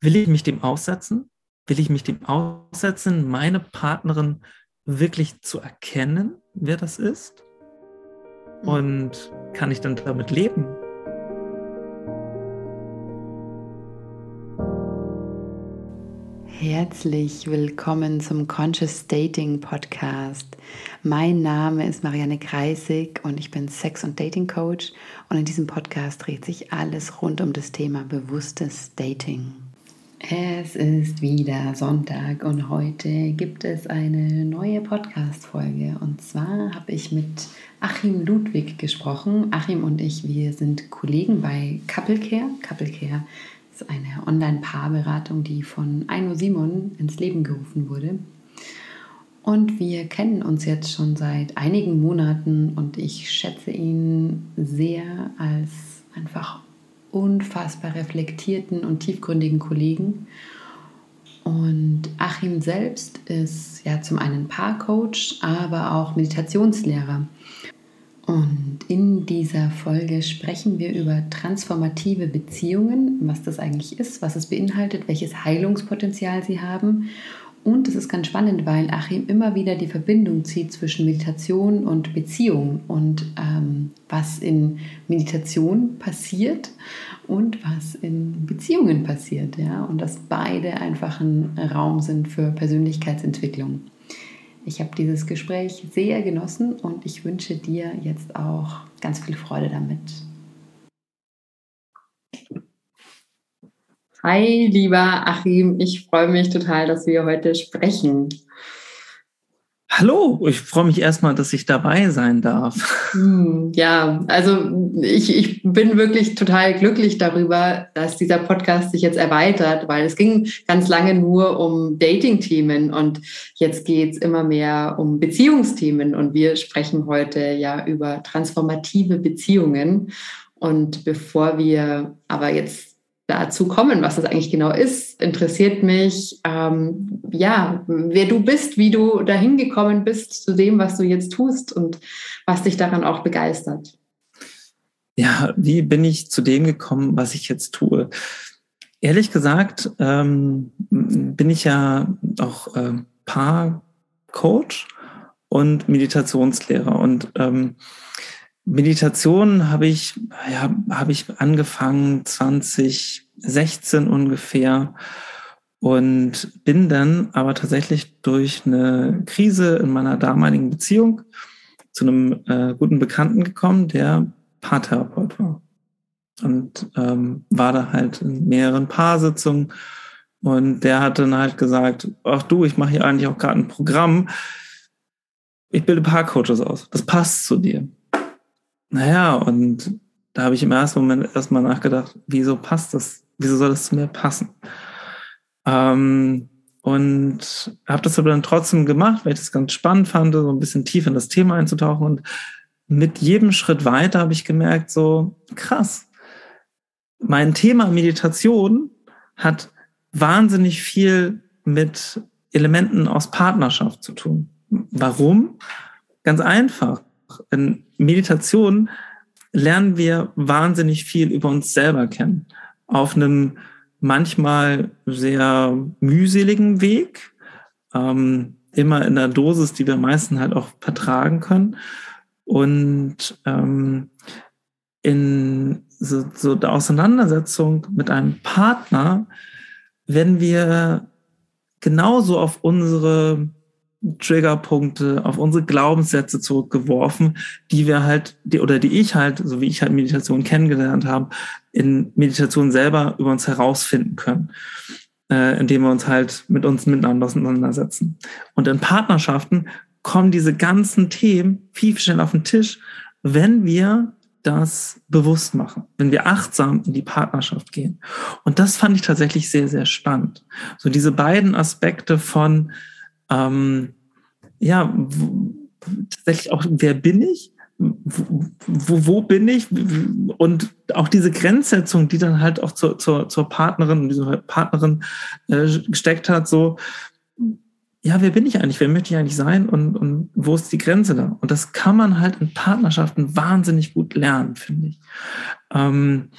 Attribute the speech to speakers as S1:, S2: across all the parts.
S1: will ich mich dem aussetzen? Will ich mich dem aussetzen, meine Partnerin wirklich zu erkennen, wer das ist? Mhm. Und kann ich dann damit leben?
S2: Herzlich willkommen zum Conscious Dating Podcast. Mein Name ist Marianne Kreisig und ich bin Sex- und Dating Coach und in diesem Podcast dreht sich alles rund um das Thema bewusstes Dating. Es ist wieder Sonntag und heute gibt es eine neue Podcast-Folge. Und zwar habe ich mit Achim Ludwig gesprochen. Achim und ich, wir sind Kollegen bei Couple Care. Couple Care eine Online-Paarberatung, die von Aino Simon ins Leben gerufen wurde. Und wir kennen uns jetzt schon seit einigen Monaten und ich schätze ihn sehr als einfach unfassbar reflektierten und tiefgründigen Kollegen. Und Achim selbst ist ja zum einen Paarcoach, aber auch Meditationslehrer. Und in dieser Folge sprechen wir über transformative Beziehungen, was das eigentlich ist, was es beinhaltet, welches Heilungspotenzial sie haben. Und es ist ganz spannend, weil Achim immer wieder die Verbindung zieht zwischen Meditation und Beziehung und ähm, was in Meditation passiert und was in Beziehungen passiert. Ja? Und dass beide einfach ein Raum sind für Persönlichkeitsentwicklung. Ich habe dieses Gespräch sehr genossen und ich wünsche dir jetzt auch ganz viel Freude damit. Hi, lieber Achim, ich freue mich total, dass wir heute sprechen.
S1: Hallo, ich freue mich erstmal, dass ich dabei sein darf.
S2: Hm, ja, also ich, ich bin wirklich total glücklich darüber, dass dieser Podcast sich jetzt erweitert, weil es ging ganz lange nur um Dating-Themen und jetzt geht es immer mehr um Beziehungsthemen und wir sprechen heute ja über transformative Beziehungen. Und bevor wir aber jetzt dazu kommen, was das eigentlich genau ist, interessiert mich, ähm, ja, wer du bist, wie du dahin gekommen bist zu dem, was du jetzt tust und was dich daran auch begeistert.
S1: Ja, wie bin ich zu dem gekommen, was ich jetzt tue? Ehrlich gesagt ähm, bin ich ja auch äh, Paar-Coach und Meditationslehrer und ähm, Meditation habe ich, ja, habe ich angefangen 2016 ungefähr und bin dann aber tatsächlich durch eine Krise in meiner damaligen Beziehung zu einem äh, guten Bekannten gekommen, der Paartherapeut war. Und ähm, war da halt in mehreren Paarsitzungen und der hat dann halt gesagt, ach du, ich mache hier eigentlich auch gerade ein Programm. Ich bilde Paarcoaches aus. Das passt zu dir. Naja, und da habe ich im ersten Moment erstmal nachgedacht, wieso passt das? Wieso soll das zu mir passen? Ähm, und habe das aber dann trotzdem gemacht, weil ich das ganz spannend fand, so ein bisschen tief in das Thema einzutauchen. Und mit jedem Schritt weiter habe ich gemerkt, so krass, mein Thema Meditation hat wahnsinnig viel mit Elementen aus Partnerschaft zu tun. Warum? Ganz einfach in Meditation lernen wir wahnsinnig viel über uns selber kennen. Auf einem manchmal sehr mühseligen Weg, ähm, immer in der Dosis, die wir meisten halt auch vertragen können. Und ähm, in so, so der Auseinandersetzung mit einem Partner, wenn wir genauso auf unsere Triggerpunkte, auf unsere Glaubenssätze zurückgeworfen, die wir halt, die, oder die ich halt, so wie ich halt Meditation kennengelernt habe, in Meditation selber über uns herausfinden können, äh, indem wir uns halt mit uns miteinander auseinandersetzen. Und in Partnerschaften kommen diese ganzen Themen viel schneller auf den Tisch, wenn wir das bewusst machen, wenn wir achtsam in die Partnerschaft gehen. Und das fand ich tatsächlich sehr, sehr spannend. So diese beiden Aspekte von ähm, ja, tatsächlich auch, wer bin ich? Wo, wo, bin ich? Und auch diese Grenzsetzung, die dann halt auch zur, zur, zur Partnerin, diese Partnerin äh, gesteckt hat, so, ja, wer bin ich eigentlich? Wer möchte ich eigentlich sein? Und, und wo ist die Grenze da? Und das kann man halt in Partnerschaften wahnsinnig gut lernen, finde ich. Ähm,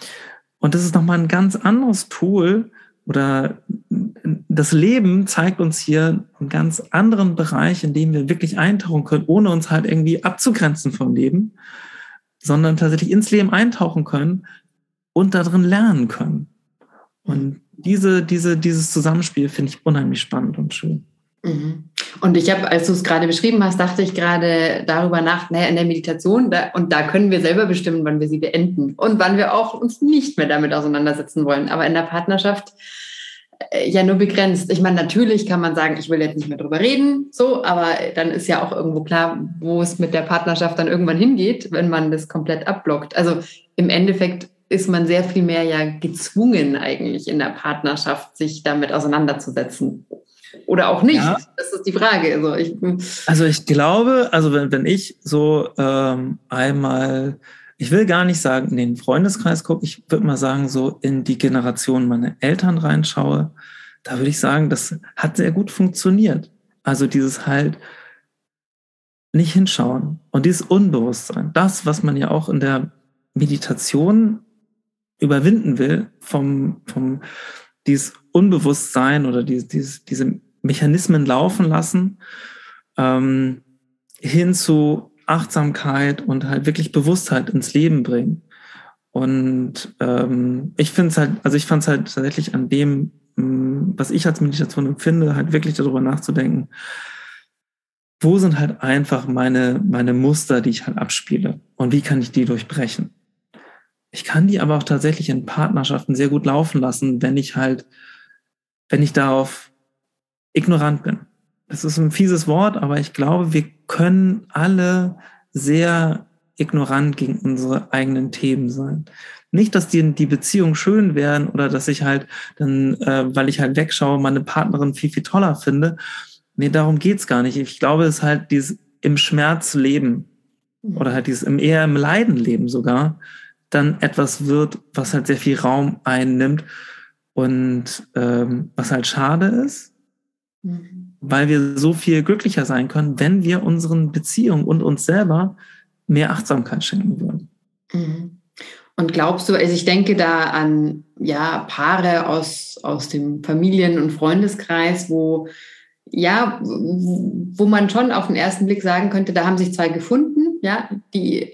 S1: und das ist nochmal ein ganz anderes Tool, oder das Leben zeigt uns hier einen ganz anderen Bereich, in dem wir wirklich eintauchen können, ohne uns halt irgendwie abzugrenzen vom Leben, sondern tatsächlich ins Leben eintauchen können und darin lernen können. Und diese, diese, dieses Zusammenspiel finde ich unheimlich spannend und schön.
S2: Mhm. Und ich habe, als du es gerade beschrieben hast, dachte ich gerade darüber nach, naja, in der Meditation, da, und da können wir selber bestimmen, wann wir sie beenden und wann wir auch uns nicht mehr damit auseinandersetzen wollen. Aber in der Partnerschaft äh, ja nur begrenzt. Ich meine, natürlich kann man sagen, ich will jetzt nicht mehr drüber reden, so, aber dann ist ja auch irgendwo klar, wo es mit der Partnerschaft dann irgendwann hingeht, wenn man das komplett abblockt. Also im Endeffekt ist man sehr viel mehr ja gezwungen eigentlich in der Partnerschaft, sich damit auseinanderzusetzen. Oder auch nicht. Ja. Das ist die Frage. Also ich,
S1: also ich glaube, also wenn, wenn ich so ähm, einmal, ich will gar nicht sagen, in den Freundeskreis gucke, ich würde mal sagen, so in die Generation meiner Eltern reinschaue, da würde ich sagen, das hat sehr gut funktioniert. Also dieses halt nicht hinschauen und dieses Unbewusstsein, das, was man ja auch in der Meditation überwinden will, vom, vom dieses Unbewusstsein oder dieses, dieses, diese Mechanismen laufen lassen, ähm, hin zu Achtsamkeit und halt wirklich Bewusstheit ins Leben bringen. Und ähm, ich finde es halt, also ich fand es halt tatsächlich an dem, mm, was ich als Meditation empfinde, halt wirklich darüber nachzudenken, wo sind halt einfach meine, meine Muster, die ich halt abspiele und wie kann ich die durchbrechen. Ich kann die aber auch tatsächlich in Partnerschaften sehr gut laufen lassen, wenn ich halt, wenn ich darauf ignorant bin. Das ist ein fieses Wort, aber ich glaube, wir können alle sehr ignorant gegen unsere eigenen Themen sein. Nicht, dass die, die Beziehungen schön werden oder dass ich halt dann, äh, weil ich halt wegschaue, meine Partnerin viel, viel toller finde. Nee, darum geht's gar nicht. Ich glaube, es ist halt dieses im Schmerz leben oder halt dieses eher im Leiden leben sogar, dann etwas wird, was halt sehr viel Raum einnimmt und ähm, was halt schade ist, mhm. weil wir so viel glücklicher sein können, wenn wir unseren Beziehungen und uns selber mehr Achtsamkeit schenken würden.
S2: Mhm. Und glaubst du, also ich denke da an ja Paare aus, aus dem Familien- und Freundeskreis, wo ja, wo man schon auf den ersten Blick sagen könnte, da haben sich zwei gefunden, ja, die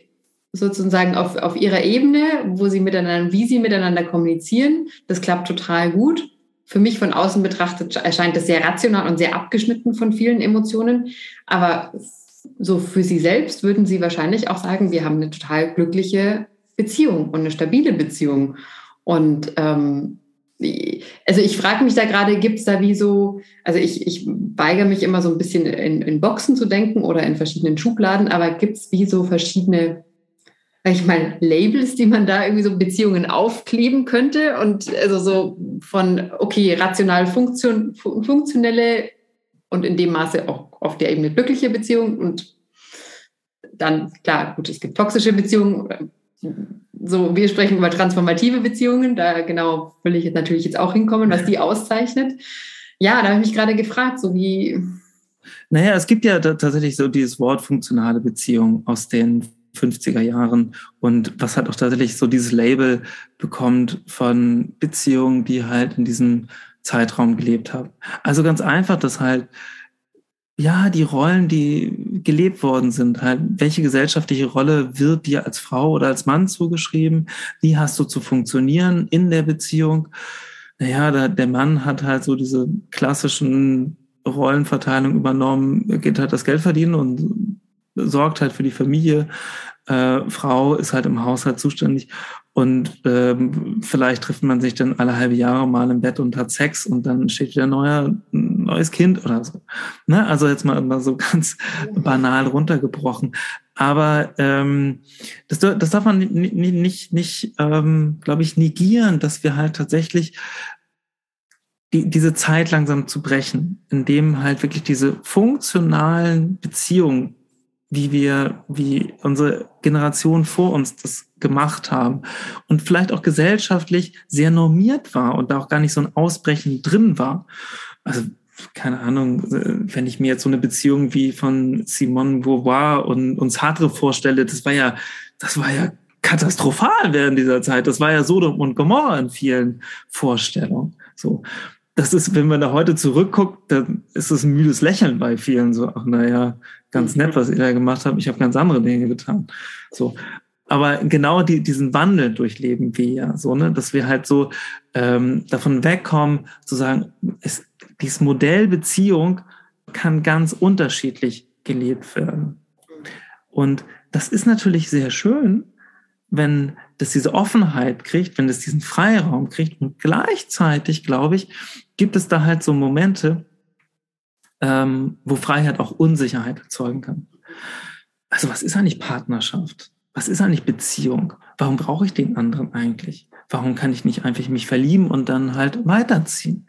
S2: sozusagen auf, auf ihrer Ebene, wo sie miteinander, wie sie miteinander kommunizieren. Das klappt total gut. Für mich von außen betrachtet erscheint das sehr rational und sehr abgeschnitten von vielen Emotionen. Aber so für sie selbst würden sie wahrscheinlich auch sagen, wir haben eine total glückliche Beziehung und eine stabile Beziehung. Und ähm, also ich frage mich da gerade, gibt es da wie so, also ich, ich weigere mich immer so ein bisschen in, in Boxen zu denken oder in verschiedenen Schubladen, aber gibt es wie so verschiedene ich meine, Labels, die man da irgendwie so Beziehungen aufkleben könnte und also so von, okay, rational funktion, funktionelle und in dem Maße auch auf der Ebene glückliche Beziehungen und dann, klar, gut, es gibt toxische Beziehungen, so, wir sprechen über transformative Beziehungen, da genau will ich jetzt natürlich jetzt auch hinkommen, was die auszeichnet. Ja, da habe ich mich gerade gefragt, so wie.
S1: Naja, es gibt ja tatsächlich so dieses Wort funktionale Beziehung aus den 50er Jahren und was halt auch tatsächlich so dieses Label bekommt von Beziehungen, die halt in diesem Zeitraum gelebt haben. Also ganz einfach, dass halt ja, die Rollen, die gelebt worden sind, halt, welche gesellschaftliche Rolle wird dir als Frau oder als Mann zugeschrieben? Wie hast du zu funktionieren in der Beziehung? Naja, der, der Mann hat halt so diese klassischen Rollenverteilung übernommen, geht halt das Geld verdienen und sorgt halt für die Familie. Äh, Frau ist halt im Haushalt zuständig und ähm, vielleicht trifft man sich dann alle halbe Jahre mal im Bett und hat Sex und dann steht wieder ein neuer, neues Kind oder so. Ne? Also jetzt mal, mal so ganz banal runtergebrochen. Aber ähm, das, das darf man nicht, nicht, nicht ähm, glaube ich, negieren, dass wir halt tatsächlich die, diese Zeit langsam zu brechen, indem halt wirklich diese funktionalen Beziehungen wie wir, wie unsere Generation vor uns das gemacht haben und vielleicht auch gesellschaftlich sehr normiert war und da auch gar nicht so ein Ausbrechen drin war. Also keine Ahnung, wenn ich mir jetzt so eine Beziehung wie von Simone Beauvoir und, und Sartre vorstelle, das war ja, das war ja katastrophal während dieser Zeit. Das war ja Sodom und Gomorra in vielen Vorstellungen. So. Das ist, wenn man da heute zurückguckt, dann ist es ein müdes Lächeln bei vielen. So, ach naja, ganz nett, was ihr da gemacht habt. Ich habe ganz andere Dinge getan. So. Aber genau die, diesen Wandel durchleben wir ja so, ne, dass wir halt so ähm, davon wegkommen, zu sagen, es, dieses Modell Beziehung kann ganz unterschiedlich gelebt werden. Und das ist natürlich sehr schön, wenn das diese Offenheit kriegt, wenn es diesen Freiraum kriegt. Und gleichzeitig, glaube ich, gibt es da halt so Momente, ähm, wo Freiheit auch Unsicherheit erzeugen kann. Also was ist eigentlich Partnerschaft? Was ist eigentlich Beziehung? Warum brauche ich den anderen eigentlich? Warum kann ich nicht einfach mich verlieben und dann halt weiterziehen?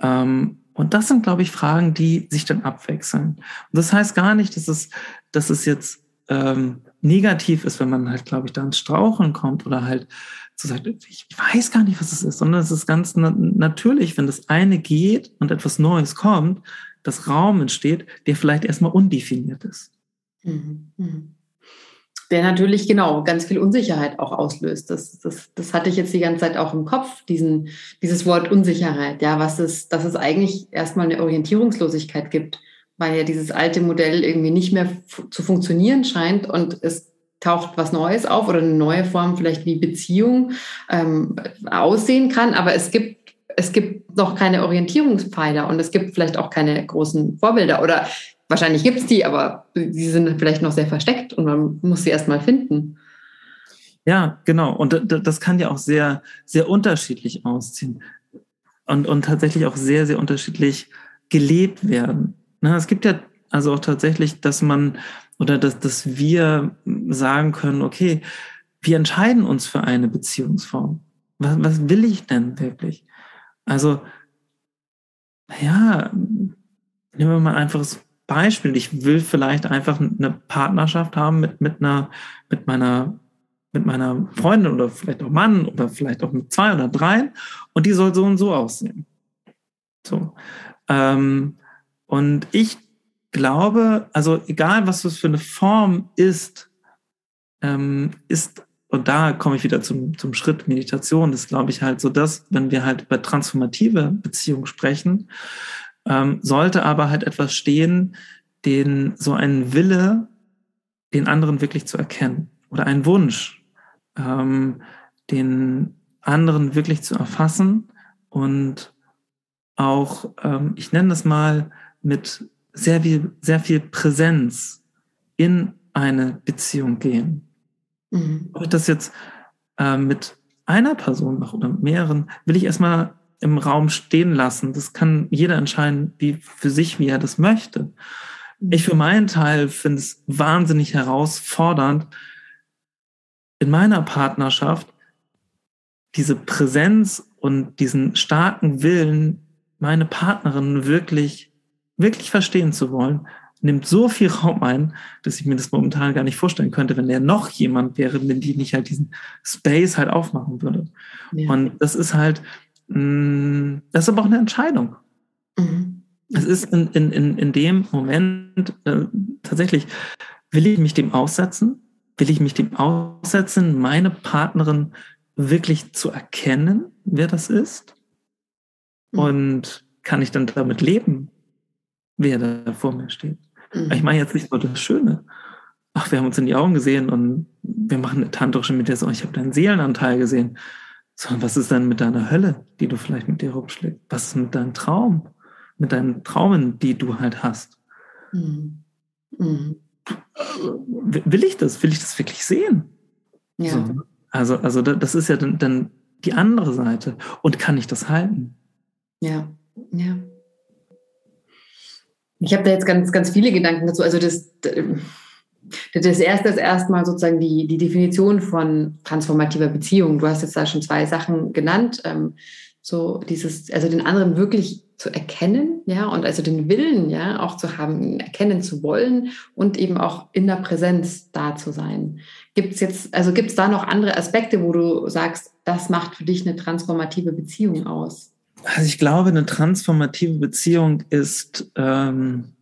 S1: Ähm, und das sind, glaube ich, Fragen, die sich dann abwechseln. Und das heißt gar nicht, dass es, dass es jetzt ähm, negativ ist, wenn man halt, glaube ich, da ins Straucheln kommt oder halt so sagt, ich weiß gar nicht, was es ist, sondern es ist ganz na natürlich, wenn das eine geht und etwas Neues kommt, dass Raum entsteht, der vielleicht erstmal undefiniert ist. Mhm.
S2: Mhm. Der natürlich genau ganz viel Unsicherheit auch auslöst. Das, das, das hatte ich jetzt die ganze Zeit auch im Kopf, diesen, dieses Wort Unsicherheit. Ja, was ist, dass es eigentlich erstmal eine Orientierungslosigkeit gibt weil ja dieses alte Modell irgendwie nicht mehr zu funktionieren scheint und es taucht was Neues auf oder eine neue Form vielleicht wie Beziehung ähm, aussehen kann, aber es gibt es gibt noch keine Orientierungspfeiler und es gibt vielleicht auch keine großen Vorbilder oder wahrscheinlich gibt es die, aber sie sind vielleicht noch sehr versteckt und man muss sie erstmal finden.
S1: Ja, genau. Und das kann ja auch sehr, sehr unterschiedlich ausziehen und, und tatsächlich auch sehr, sehr unterschiedlich gelebt werden. Na, es gibt ja also auch tatsächlich, dass man oder dass, dass wir sagen können, okay, wir entscheiden uns für eine Beziehungsform. Was, was will ich denn wirklich? Also, ja, nehmen wir mal ein einfaches Beispiel. Ich will vielleicht einfach eine Partnerschaft haben mit, mit einer, mit meiner, mit meiner Freundin oder vielleicht auch Mann oder vielleicht auch mit zwei oder dreien und die soll so und so aussehen. So. Ähm, und ich glaube, also egal was das für eine Form ist, ähm, ist, und da komme ich wieder zum, zum Schritt Meditation, das glaube ich halt so, dass, wenn wir halt über transformative Beziehungen sprechen, ähm, sollte aber halt etwas stehen, den so einen Wille, den anderen wirklich zu erkennen. Oder ein Wunsch, ähm, den anderen wirklich zu erfassen und auch, ähm, ich nenne das mal, mit sehr viel, sehr viel Präsenz in eine Beziehung gehen. Mhm. Ob ich das jetzt äh, mit einer Person mache oder mit mehreren, will ich erstmal im Raum stehen lassen. Das kann jeder entscheiden, wie für sich, wie er das möchte. Ich für meinen Teil finde es wahnsinnig herausfordernd, in meiner Partnerschaft diese Präsenz und diesen starken Willen, meine Partnerin wirklich wirklich verstehen zu wollen, nimmt so viel Raum ein, dass ich mir das momentan gar nicht vorstellen könnte, wenn der noch jemand wäre, wenn die nicht halt diesen Space halt aufmachen würde. Ja. Und das ist halt, mh, mm, das ist aber auch eine Entscheidung. Mhm. Es ist in, in, in, in dem Moment äh, tatsächlich, will ich mich dem aussetzen? Will ich mich dem aussetzen, meine Partnerin wirklich zu erkennen, wer das ist? Mhm. Und kann ich dann damit leben? Wer da vor mir steht. Mhm. Ich meine jetzt nicht nur das Schöne. Ach, wir haben uns in die Augen gesehen und wir machen eine tantrische Meditation. Ich habe deinen Seelenanteil gesehen. Sondern was ist denn mit deiner Hölle, die du vielleicht mit dir rumschlägst? Was ist mit deinem Traum? Mit deinen Traumen, die du halt hast? Mhm. Mhm. Will ich das? Will ich das wirklich sehen? Ja. So. Also, also das ist ja dann, dann die andere Seite. Und kann ich das halten?
S2: Ja, ja. Ich habe da jetzt ganz, ganz viele Gedanken dazu. Also das, das erste ist erstmal sozusagen die, die Definition von transformativer Beziehung. Du hast jetzt da schon zwei Sachen genannt. Ähm, so dieses, also den anderen wirklich zu erkennen, ja, und also den Willen, ja, auch zu haben, erkennen zu wollen und eben auch in der Präsenz da zu sein. Gibt es jetzt, also gibt es da noch andere Aspekte, wo du sagst, das macht für dich eine transformative Beziehung aus?
S1: Also ich glaube, eine transformative Beziehung ist ähm,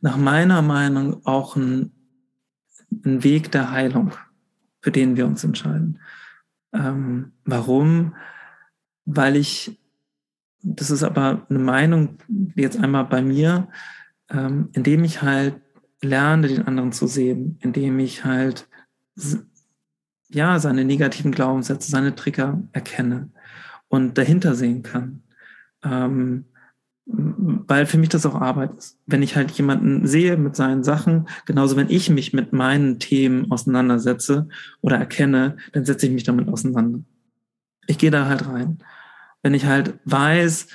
S1: nach meiner Meinung auch ein, ein Weg der Heilung. für den wir uns entscheiden. Ähm, warum? Weil ich, das ist aber eine Meinung, jetzt einmal bei mir, ähm, indem ich halt lerne, den anderen zu sehen, indem ich halt ja seine negativen Glaubenssätze, seine Trigger erkenne und dahinter sehen kann. Ähm, weil für mich das auch Arbeit ist. Wenn ich halt jemanden sehe mit seinen Sachen, genauso wenn ich mich mit meinen Themen auseinandersetze oder erkenne, dann setze ich mich damit auseinander. Ich gehe da halt rein. Wenn ich halt weiß,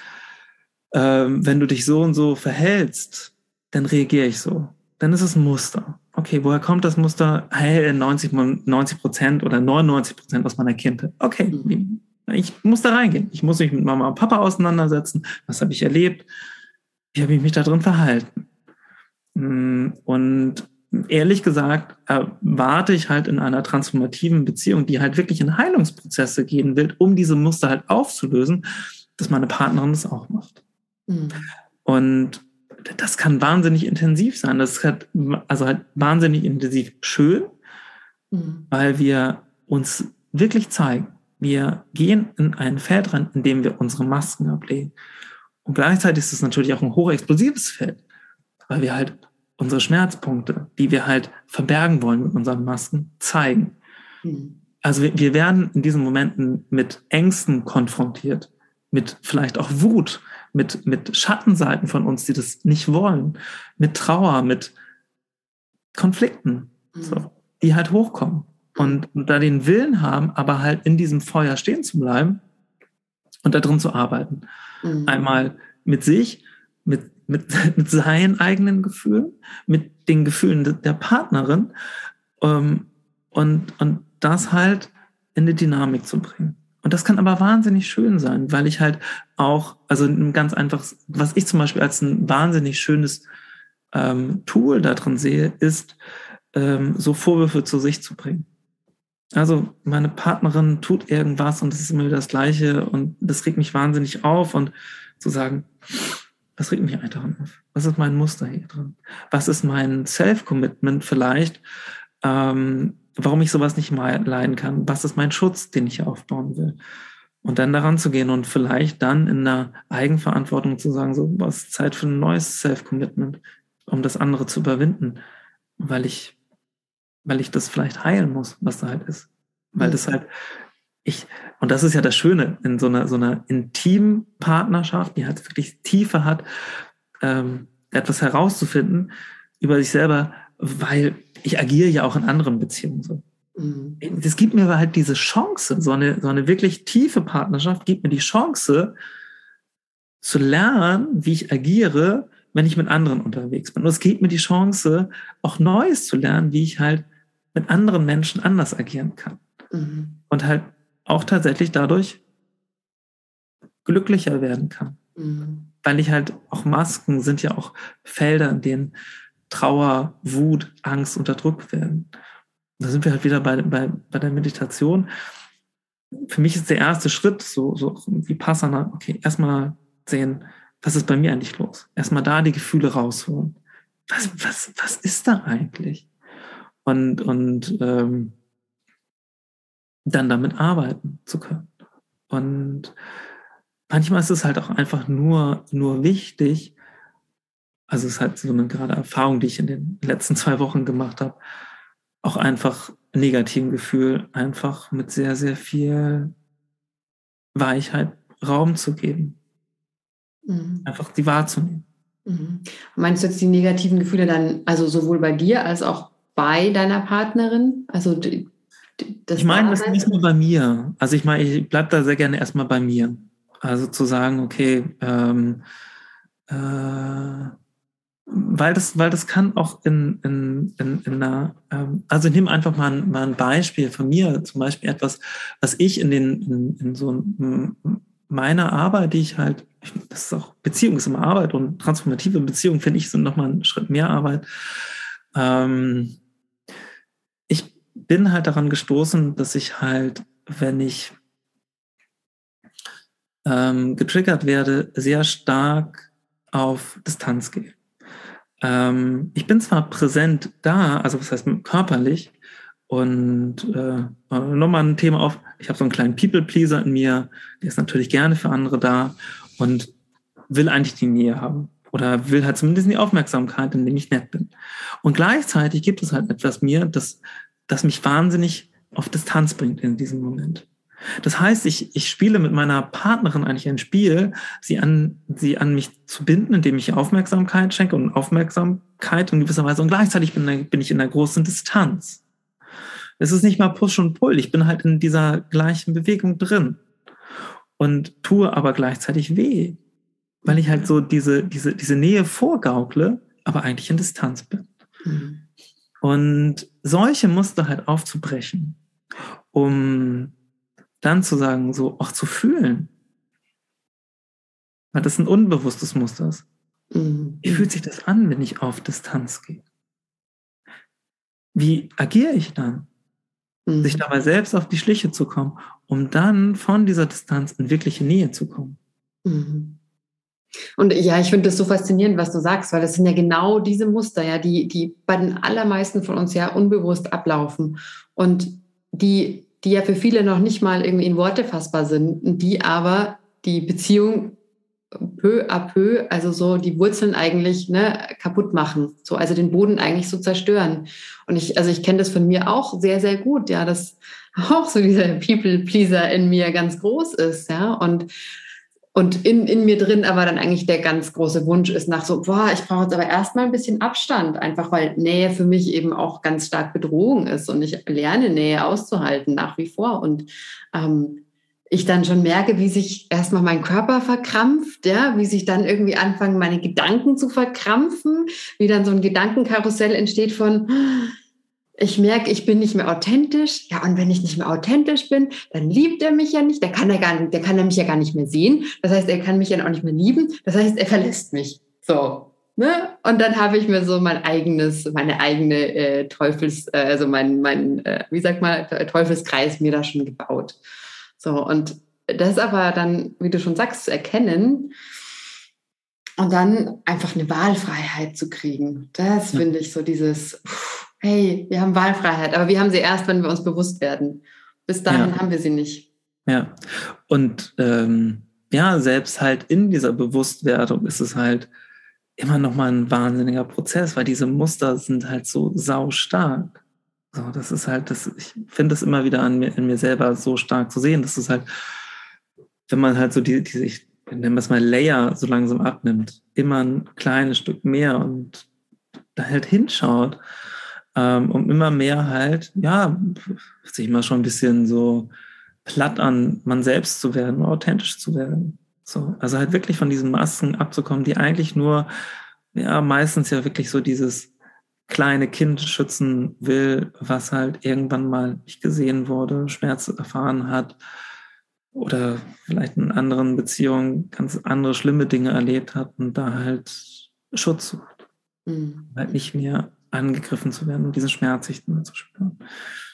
S1: äh, wenn du dich so und so verhältst, dann reagiere ich so. Dann ist es ein Muster. Okay, woher kommt das Muster? Hey, 90, 90 Prozent oder 99 Prozent aus meiner Kindheit. Okay, mhm. Ich muss da reingehen. Ich muss mich mit Mama und Papa auseinandersetzen. Was habe ich erlebt? Wie habe ich mich da drin verhalten? Mm, und ehrlich gesagt erwarte ich halt in einer transformativen Beziehung, die halt wirklich in Heilungsprozesse gehen will, um diese Muster halt aufzulösen, dass meine Partnerin das auch macht. Mhm. Und das kann wahnsinnig intensiv sein. Das ist also halt wahnsinnig intensiv schön, mhm. weil wir uns wirklich zeigen, wir gehen in ein Feld rein, in dem wir unsere Masken ablegen. Und gleichzeitig ist es natürlich auch ein hochexplosives Feld, weil wir halt unsere Schmerzpunkte, die wir halt verbergen wollen mit unseren Masken, zeigen. Mhm. Also wir, wir werden in diesen Momenten mit Ängsten konfrontiert, mit vielleicht auch Wut, mit, mit Schattenseiten von uns, die das nicht wollen, mit Trauer, mit Konflikten, mhm. so, die halt hochkommen und, und da den Willen haben, aber halt in diesem Feuer stehen zu bleiben und da drin zu arbeiten. Mhm. Einmal mit sich, mit, mit, mit seinen eigenen Gefühlen, mit den Gefühlen der Partnerin ähm, und, und das halt in die Dynamik zu bringen. Und das kann aber wahnsinnig schön sein, weil ich halt auch, also ein ganz einfaches, was ich zum Beispiel als ein wahnsinnig schönes ähm, Tool da drin sehe, ist, ähm, so Vorwürfe zu sich zu bringen. Also meine Partnerin tut irgendwas und es ist immer wieder das Gleiche und das regt mich wahnsinnig auf und zu sagen, was regt mich daran auf? Was ist mein Muster hier drin? Was ist mein Self-Commitment vielleicht, ähm, warum ich sowas nicht mal leiden kann? Was ist mein Schutz, den ich hier aufbauen will? Und dann daran zu gehen und vielleicht dann in einer Eigenverantwortung zu sagen, so, was ist Zeit für ein neues Self-Commitment, um das andere zu überwinden, weil ich weil ich das vielleicht heilen muss, was da halt ist. Weil das halt, ich, und das ist ja das Schöne in so einer, so einer intimen Partnerschaft, die halt wirklich Tiefe hat, ähm, etwas herauszufinden über sich selber, weil ich agiere ja auch in anderen Beziehungen so. Mhm. Das gibt mir halt diese Chance, so eine, so eine wirklich tiefe Partnerschaft gibt mir die Chance zu lernen, wie ich agiere, wenn ich mit anderen unterwegs bin. Und es gibt mir die Chance, auch Neues zu lernen, wie ich halt mit anderen Menschen anders agieren kann. Mhm. Und halt auch tatsächlich dadurch glücklicher werden kann. Mhm. Weil ich halt auch Masken sind ja auch Felder, in denen Trauer, Wut, Angst unterdrückt werden. Da sind wir halt wieder bei, bei, bei der Meditation. Für mich ist der erste Schritt so, so wie Passana, okay, erstmal sehen, was ist bei mir eigentlich los? Erstmal da die Gefühle rausholen. Was, was, was ist da eigentlich? Und, und ähm, dann damit arbeiten zu können. Und manchmal ist es halt auch einfach nur, nur wichtig, also es ist halt so eine gerade Erfahrung, die ich in den letzten zwei Wochen gemacht habe, auch einfach negativen Gefühl einfach mit sehr, sehr viel Weichheit Raum zu geben. Mhm. Einfach die wahrzunehmen.
S2: Mhm. Meinst du jetzt die negativen Gefühle dann, also sowohl bei dir als auch bei deiner Partnerin? Also
S1: das ich meine, das ist nicht nur bei mir. Also ich meine, ich bleibe da sehr gerne erstmal bei mir. Also zu sagen, okay, ähm, äh, weil das, weil das kann auch in, in, in, in einer, ähm, also ich nehme einfach mal ein, mal ein Beispiel von mir, zum Beispiel etwas, was ich in den, in, in so meiner Arbeit, die ich halt, das ist auch Beziehung ist immer Arbeit und transformative Beziehungen, finde ich, sind nochmal einen Schritt mehr Arbeit. Ähm, bin halt daran gestoßen, dass ich halt, wenn ich ähm, getriggert werde, sehr stark auf Distanz gehe. Ähm, ich bin zwar präsent da, also was heißt körperlich, Und äh, nochmal ein Thema auf, ich habe so einen kleinen People-Pleaser in mir, der ist natürlich gerne für andere da und will eigentlich die Nähe haben oder will halt zumindest die Aufmerksamkeit, indem ich nett bin. Und gleichzeitig gibt es halt etwas mir, das, das mich wahnsinnig auf Distanz bringt in diesem Moment. Das heißt, ich, ich spiele mit meiner Partnerin eigentlich ein Spiel, sie an, sie an mich zu binden, indem ich Aufmerksamkeit schenke und Aufmerksamkeit in gewisser Weise und gleichzeitig bin, bin ich in einer großen Distanz. Es ist nicht mal Push und Pull, ich bin halt in dieser gleichen Bewegung drin und tue aber gleichzeitig weh, weil ich halt so diese, diese, diese Nähe vorgaukle, aber eigentlich in Distanz bin. Mhm. Und solche Muster halt aufzubrechen, um dann zu sagen, so auch zu fühlen. Weil das ein unbewusstes Muster ist. Mhm. Wie fühlt sich das an, wenn ich auf Distanz gehe? Wie agiere ich dann? Mhm. Sich dabei selbst auf die Schliche zu kommen, um dann von dieser Distanz in wirkliche Nähe zu kommen.
S2: Mhm. Und ja, ich finde das so faszinierend, was du sagst, weil das sind ja genau diese Muster, ja, die, die bei den allermeisten von uns ja unbewusst ablaufen und die, die ja für viele noch nicht mal irgendwie in Worte fassbar sind, die aber die Beziehung peu à peu, also so die Wurzeln eigentlich ne, kaputt machen, so also den Boden eigentlich so zerstören. Und ich, also ich kenne das von mir auch sehr, sehr gut, ja, dass auch so dieser People-Pleaser in mir ganz groß ist, ja, und und in, in mir drin aber dann eigentlich der ganz große Wunsch ist nach so, boah, ich brauche jetzt aber erstmal ein bisschen Abstand, einfach weil Nähe für mich eben auch ganz stark Bedrohung ist und ich lerne Nähe auszuhalten nach wie vor. Und ähm, ich dann schon merke, wie sich erstmal mein Körper verkrampft, ja, wie sich dann irgendwie anfangen, meine Gedanken zu verkrampfen, wie dann so ein Gedankenkarussell entsteht von, ich merke, ich bin nicht mehr authentisch. Ja, und wenn ich nicht mehr authentisch bin, dann liebt er mich ja nicht. Der kann er gar nicht, der kann er mich ja gar nicht mehr sehen. Das heißt, er kann mich ja auch nicht mehr lieben. Das heißt, er verlässt mich. So. Ne? Und dann habe ich mir so mein eigenes, meine eigene äh, Teufels, äh, also mein, mein äh, wie sagt man, Teufelskreis mir da schon gebaut. So, und das aber dann, wie du schon sagst, zu erkennen und dann einfach eine Wahlfreiheit zu kriegen. Das ja. finde ich so dieses, pff, hey, wir haben Wahlfreiheit, aber wir haben sie erst, wenn wir uns bewusst werden. Bis dahin ja. haben wir sie nicht.
S1: Ja, und ähm, ja, selbst halt in dieser Bewusstwerdung ist es halt immer noch mal ein wahnsinniger Prozess, weil diese Muster sind halt so sau stark. So, das ist halt, das, ich finde es immer wieder an mir, in mir selber so stark zu sehen. Das ist halt, wenn man halt so die, diese, ich nenne es mal Layer so langsam abnimmt, immer ein kleines Stück mehr und da halt hinschaut ähm, um immer mehr halt, ja, sich mal schon ein bisschen so platt an man selbst zu werden, authentisch zu werden. So, also halt wirklich von diesen Masken abzukommen, die eigentlich nur, ja, meistens ja wirklich so dieses kleine Kind schützen will, was halt irgendwann mal nicht gesehen wurde, Schmerz erfahren hat oder vielleicht in anderen Beziehungen ganz andere schlimme Dinge erlebt hat und da halt Schutz sucht. Mhm. Halt nicht mehr angegriffen zu werden und diesen Schmerz sich zu spüren.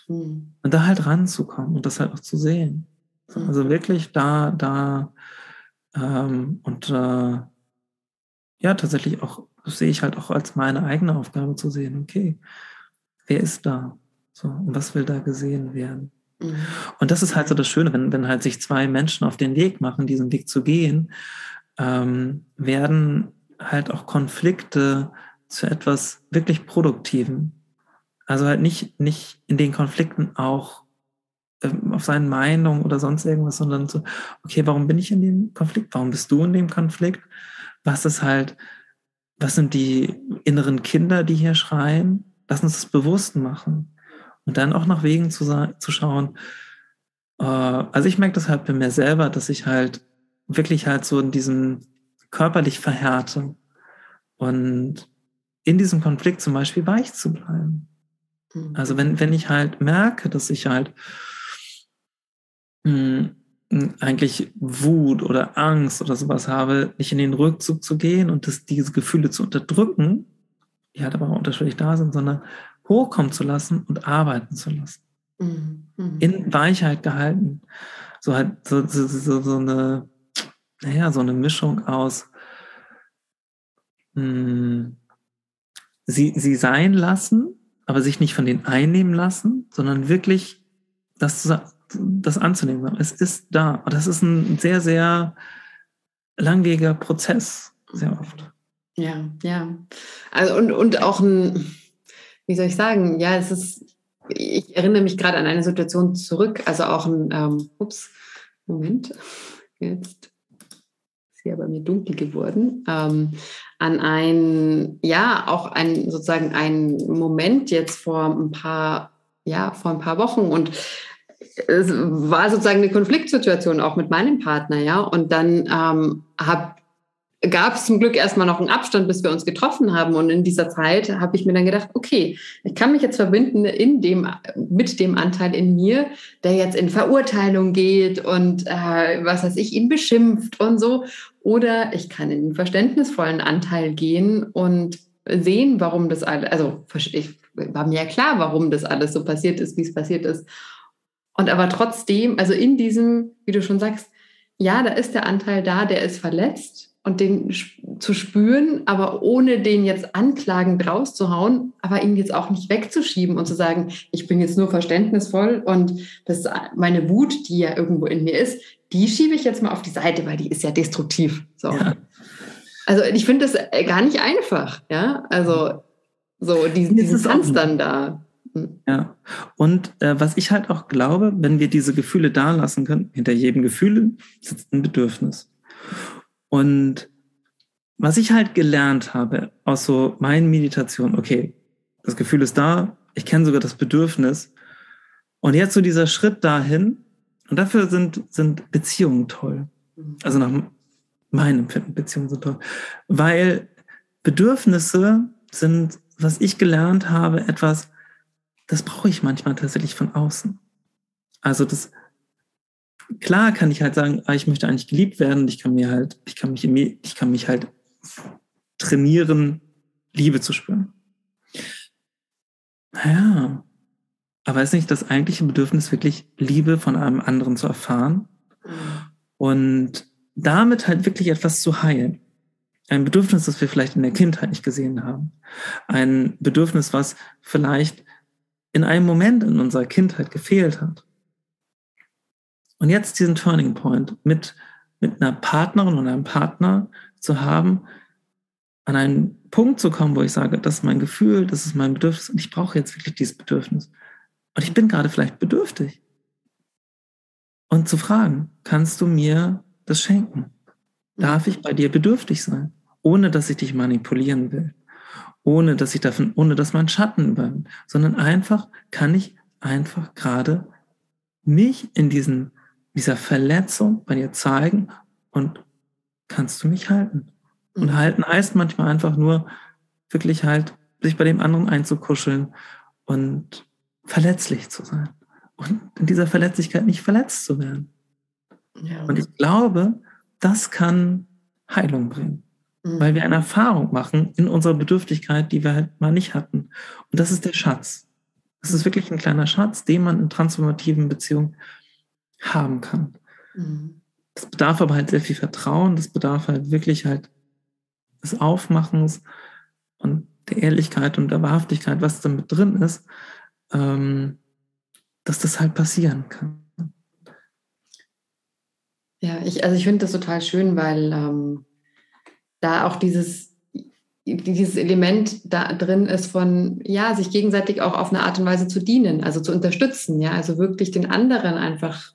S1: Mhm. Und da halt ranzukommen und das halt auch zu sehen. Mhm. Also wirklich da, da ähm, und äh, ja, tatsächlich auch, das sehe ich halt auch als meine eigene Aufgabe zu sehen, okay, wer ist da? So, und was will da gesehen werden? Mhm. Und das ist halt so das Schöne, wenn, wenn halt sich zwei Menschen auf den Weg machen, diesen Weg zu gehen, ähm, werden halt auch Konflikte zu etwas wirklich Produktivem. Also halt nicht, nicht in den Konflikten auch ähm, auf seinen Meinungen oder sonst irgendwas, sondern so, okay, warum bin ich in dem Konflikt? Warum bist du in dem Konflikt? Was ist halt, was sind die inneren Kinder, die hier schreien? Lass uns das bewusst machen. Und dann auch nach Wegen zu, zu schauen. Äh, also ich merke das halt bei mir selber, dass ich halt wirklich halt so in diesem körperlich verhärte und in diesem Konflikt zum Beispiel weich zu bleiben. Mhm. Also wenn, wenn ich halt merke, dass ich halt mh, hm, eigentlich Wut oder Angst oder sowas habe, nicht in den Rückzug zu gehen und das, diese Gefühle zu unterdrücken, die halt aber auch unterschiedlich da sind, sondern hochkommen zu lassen und arbeiten zu lassen. Mhm. mhm. In Weichheit gehalten. So halt so, so, so, so eine, naja, so eine Mischung aus mh, hm, sie, sie sein lassen, aber sich nicht von denen einnehmen lassen, sondern wirklich das, das anzunehmen. Es ist da. Und das ist ein sehr, sehr langwieriger Prozess, sehr oft.
S2: Ja, ja. Also und, und auch ein, wie soll ich sagen, ja, es ist, ich erinnere mich gerade an eine Situation zurück, also auch ein, ähm, ups, Moment, jetzt ist hier bei mir dunkel geworden, ähm, an ein, ja, auch ein, sozusagen ein Moment jetzt vor ein paar, ja, vor ein paar Wochen. Und es war sozusagen eine Konfliktsituation auch mit meinem Partner, ja, und dann ähm, habe gab es zum Glück erstmal noch einen Abstand, bis wir uns getroffen haben. Und in dieser Zeit habe ich mir dann gedacht, okay, ich kann mich jetzt verbinden in dem, mit dem Anteil in mir, der jetzt in Verurteilung geht und äh, was weiß ich, ihn beschimpft und so. Oder ich kann in den verständnisvollen Anteil gehen und sehen, warum das alles, also ich war mir ja klar, warum das alles so passiert ist, wie es passiert ist. Und aber trotzdem, also in diesem, wie du schon sagst, ja, da ist der Anteil da, der ist verletzt und den zu spüren, aber ohne den jetzt anklagend rauszuhauen, aber ihn jetzt auch nicht wegzuschieben und zu sagen, ich bin jetzt nur verständnisvoll und das meine Wut, die ja irgendwo in mir ist, die schiebe ich jetzt mal auf die Seite, weil die ist ja destruktiv. So. Ja. Also ich finde das äh, gar nicht einfach, ja. Also so diesen, diesen Tanz dann da.
S1: Hm. Ja. Und äh, was ich halt auch glaube, wenn wir diese Gefühle da lassen können, hinter jedem Gefühl sitzt ein Bedürfnis. Und was ich halt gelernt habe aus so meinen Meditationen, okay, das Gefühl ist da, ich kenne sogar das Bedürfnis. Und jetzt so dieser Schritt dahin, und dafür sind, sind Beziehungen toll. Also nach meinem Empfinden, Beziehungen sind toll. Weil Bedürfnisse sind, was ich gelernt habe, etwas, das brauche ich manchmal tatsächlich von außen. Also das klar kann ich halt sagen, ah, ich möchte eigentlich geliebt werden. Ich kann mir halt, ich kann mich, ich kann mich halt trainieren, Liebe zu spüren. Naja, aber ist nicht das eigentliche Bedürfnis wirklich Liebe von einem anderen zu erfahren und damit halt wirklich etwas zu heilen? Ein Bedürfnis, das wir vielleicht in der Kindheit nicht gesehen haben. Ein Bedürfnis, was vielleicht in einem Moment in unserer Kindheit gefehlt hat. Und jetzt diesen Turning Point mit, mit einer Partnerin und einem Partner zu haben, an einen Punkt zu kommen, wo ich sage, das ist mein Gefühl, das ist mein Bedürfnis und ich brauche jetzt wirklich dieses Bedürfnis. Und ich bin gerade vielleicht bedürftig. Und zu fragen, kannst du mir das schenken? Darf ich bei dir bedürftig sein? Ohne dass ich dich manipulieren will. Ohne dass ich davon, ohne dass mein Schatten übernimmt. Sondern einfach kann ich einfach gerade mich in diesen dieser Verletzung bei dir zeigen und kannst du mich halten. Und mhm. halten heißt manchmal einfach nur wirklich halt, sich bei dem anderen einzukuscheln und verletzlich zu sein. Und in dieser Verletzlichkeit nicht verletzt zu werden. Ja. Und ich glaube, das kann Heilung bringen. Mhm. Weil wir eine Erfahrung machen in unserer Bedürftigkeit, die wir halt mal nicht hatten. Und das ist der Schatz. Das ist wirklich ein kleiner Schatz, den man in transformativen Beziehungen haben kann. Mhm. Das bedarf aber halt sehr viel Vertrauen, das bedarf halt wirklich halt des Aufmachens und der Ehrlichkeit und der Wahrhaftigkeit, was damit drin ist, ähm, dass das halt passieren kann.
S2: Ja, ich, also ich finde das total schön, weil ähm, da auch dieses, dieses Element da drin ist von, ja, sich gegenseitig auch auf eine Art und Weise zu dienen, also zu unterstützen, ja, also wirklich den anderen einfach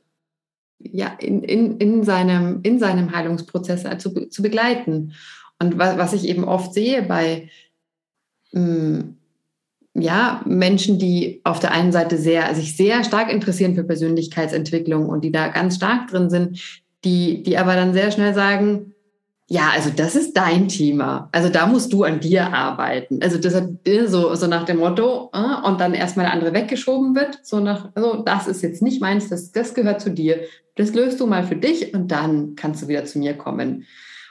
S2: ja, in, in, in, seinem, in seinem Heilungsprozess zu, zu begleiten. Und was, was ich eben oft sehe bei mh, hm, ja, Menschen, die auf der einen Seite sehr, sich sehr stark interessieren für Persönlichkeitsentwicklung und die da ganz stark drin sind, die, die aber dann sehr schnell sagen, ja, also das ist dein Thema. Also da musst du an dir arbeiten. Also das hat so, so nach dem Motto, äh, und dann erstmal der andere weggeschoben wird, so nach, also das ist jetzt nicht meins, das, das gehört zu dir. Das löst du mal für dich und dann kannst du wieder zu mir kommen.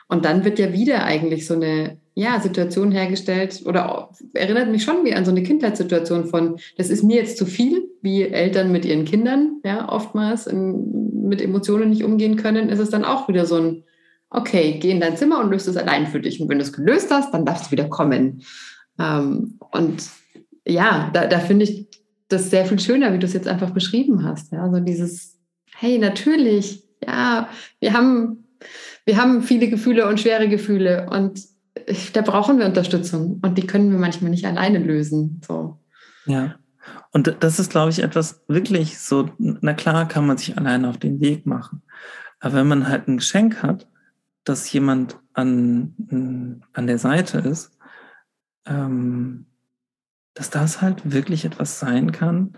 S2: Und dann wird ja wieder eigentlich so eine ja, Situation hergestellt oder erinnert mich schon wie an so eine Kindheitssituation von, das ist mir jetzt zu viel, wie Eltern mit ihren Kindern, ja, oftmals in, mit Emotionen nicht umgehen können, ist es dann auch wieder so ein, okay, geh in dein Zimmer und löst es allein für dich. Und wenn du es gelöst hast, dann darfst du wieder kommen. Ähm, und ja, da, da finde ich das sehr viel schöner, wie du es jetzt einfach beschrieben hast. Ja, also dieses, hey, natürlich, ja, wir haben, wir haben viele Gefühle und schwere Gefühle und da brauchen wir Unterstützung und die können wir manchmal nicht alleine lösen. So.
S1: Ja. Und das ist, glaube ich, etwas wirklich so, na klar kann man sich alleine auf den Weg machen. Aber wenn man halt ein Geschenk hat, dass jemand an, an der Seite ist, ähm, dass das halt wirklich etwas sein kann,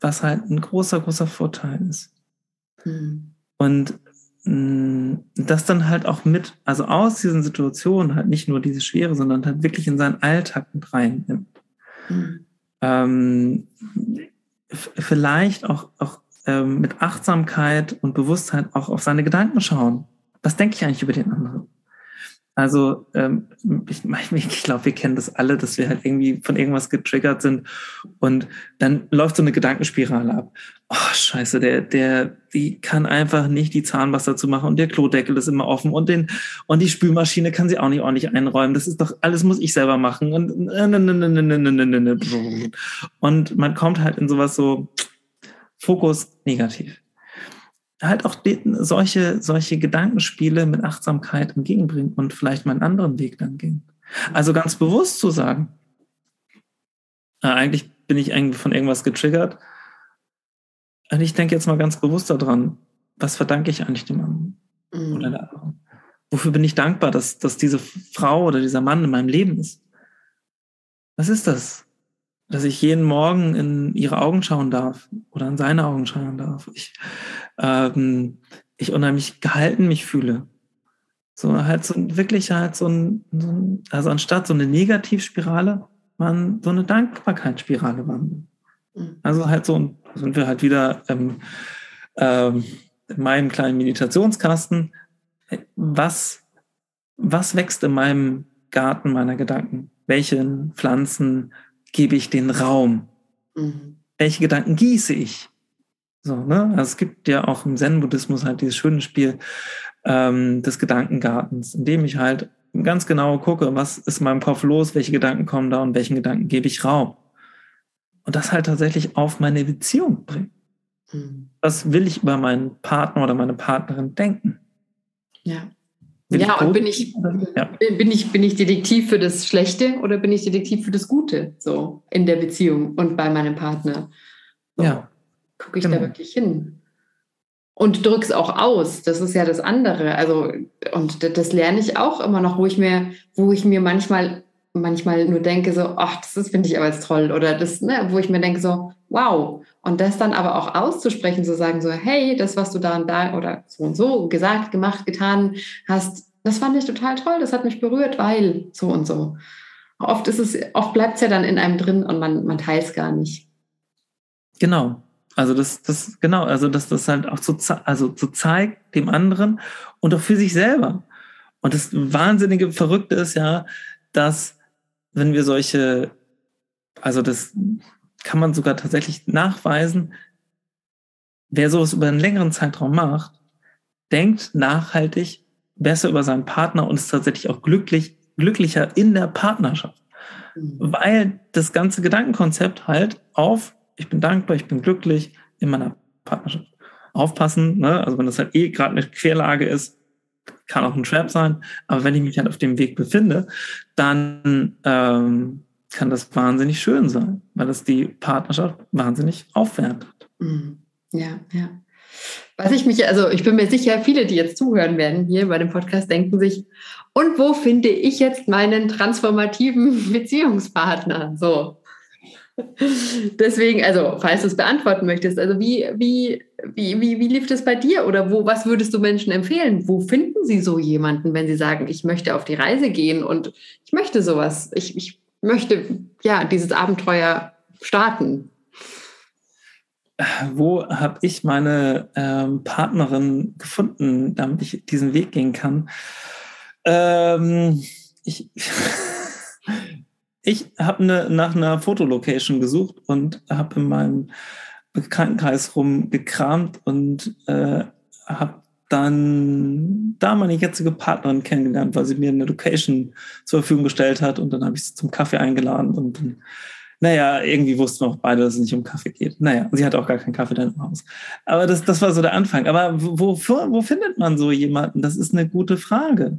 S1: was halt ein großer, großer Vorteil ist. Mhm. Und mh, das dann halt auch mit, also aus diesen Situationen halt nicht nur diese Schwere, sondern halt wirklich in seinen Alltag mit reinnimmt. Mhm. Ähm, vielleicht auch, auch ähm, mit Achtsamkeit und Bewusstheit auch auf seine Gedanken schauen. Was denke ich eigentlich über den anderen? Also ähm, ich, ich glaube, wir kennen das alle, dass wir halt irgendwie von irgendwas getriggert sind und dann läuft so eine Gedankenspirale ab. Oh, scheiße, der, der, die kann einfach nicht die Zahnwasser zu machen und der Klodeckel ist immer offen und den und die Spülmaschine kann sie auch nicht ordentlich einräumen. Das ist doch alles muss ich selber machen und und man kommt halt in sowas so Fokus negativ halt auch solche, solche Gedankenspiele mit Achtsamkeit entgegenbringen und vielleicht mal einen anderen Weg dann gehen. Also ganz bewusst zu sagen, äh, eigentlich bin ich eigentlich von irgendwas getriggert. Und ich denke jetzt mal ganz bewusst daran, was verdanke ich eigentlich dem anderen mhm. oder der anderen? Wofür bin ich dankbar, dass, dass diese Frau oder dieser Mann in meinem Leben ist? Was ist das? dass ich jeden Morgen in ihre Augen schauen darf oder in seine Augen schauen darf. Ich, ähm, ich unheimlich gehalten mich fühle. So halt so wirklich halt so ein, so ein also anstatt so eine Negativspirale, man so eine Dankbarkeitsspirale wandeln. Mhm. Also halt so sind wir halt wieder ähm, ähm, in meinem kleinen Meditationskasten. Was, was wächst in meinem Garten meiner Gedanken? Welche Pflanzen, gebe ich den Raum? Mhm. Welche Gedanken gieße ich? So, ne? Also es gibt ja auch im Zen-Buddhismus halt dieses schöne Spiel ähm, des Gedankengartens, in dem ich halt ganz genau gucke, was ist in meinem Kopf los, welche Gedanken kommen da und welchen Gedanken gebe ich Raum. Und das halt tatsächlich auf meine Beziehung bringen. Mhm. Was will ich über meinen Partner oder meine Partnerin denken?
S2: Ja. Bin ja, und bin ich, ja. bin, ich, bin ich Detektiv für das Schlechte oder bin ich Detektiv für das Gute, so in der Beziehung und bei meinem Partner? So, ja. Gucke ich genau. da wirklich hin? Und drücke es auch aus. Das ist ja das andere. Also, und das lerne ich auch immer noch, wo ich mir, wo ich mir manchmal, manchmal nur denke, so, ach, das finde ich aber jetzt toll. Oder das, ne, wo ich mir denke, so, wow. Und das dann aber auch auszusprechen, zu sagen, so, hey, das, was du da und da oder so und so gesagt, gemacht, getan hast, das fand ich total toll, das hat mich berührt, weil so und so. Oft ist es, oft bleibt es ja dann in einem drin und man, man teilt es gar nicht.
S1: Genau. Also das, das, genau, also dass das halt auch so, also so zeigt dem anderen und auch für sich selber. Und das wahnsinnige Verrückte ist ja, dass wenn wir solche, also das kann man sogar tatsächlich nachweisen, wer sowas über einen längeren Zeitraum macht, denkt nachhaltig besser über seinen Partner und ist tatsächlich auch glücklich, glücklicher in der Partnerschaft. Mhm. Weil das ganze Gedankenkonzept halt auf, ich bin dankbar, ich bin glücklich in meiner Partnerschaft. Aufpassen, ne? also wenn das halt eh gerade eine Querlage ist, kann auch ein Trap sein, aber wenn ich mich halt auf dem Weg befinde, dann ähm, kann das wahnsinnig schön sein, weil das die Partnerschaft wahnsinnig aufwertet.
S2: Mhm. Ja, ja. Was ich mich, also ich bin mir sicher, viele, die jetzt zuhören werden hier bei dem Podcast, denken sich, und wo finde ich jetzt meinen transformativen Beziehungspartner? So. Deswegen, also, falls du es beantworten möchtest, also wie, wie, wie, wie, wie lief das bei dir oder wo, was würdest du Menschen empfehlen? Wo finden sie so jemanden, wenn sie sagen, ich möchte auf die Reise gehen und ich möchte sowas, ich, ich möchte ja dieses Abenteuer starten.
S1: Wo habe ich meine ähm, Partnerin gefunden, damit ich diesen Weg gehen kann? Ähm, ich ich habe ne, nach einer Fotolocation gesucht und habe in meinem Bekanntenkreis rumgekramt und äh, habe dann da meine jetzige Partnerin kennengelernt, weil sie mir eine Location zur Verfügung gestellt hat und dann habe ich sie zum Kaffee eingeladen und dann, naja, irgendwie wussten wir auch beide, dass es nicht um Kaffee geht. Naja, sie hat auch gar keinen Kaffee dann im Haus. Aber das, das war so der Anfang. Aber wo, wo findet man so jemanden? Das ist eine gute Frage.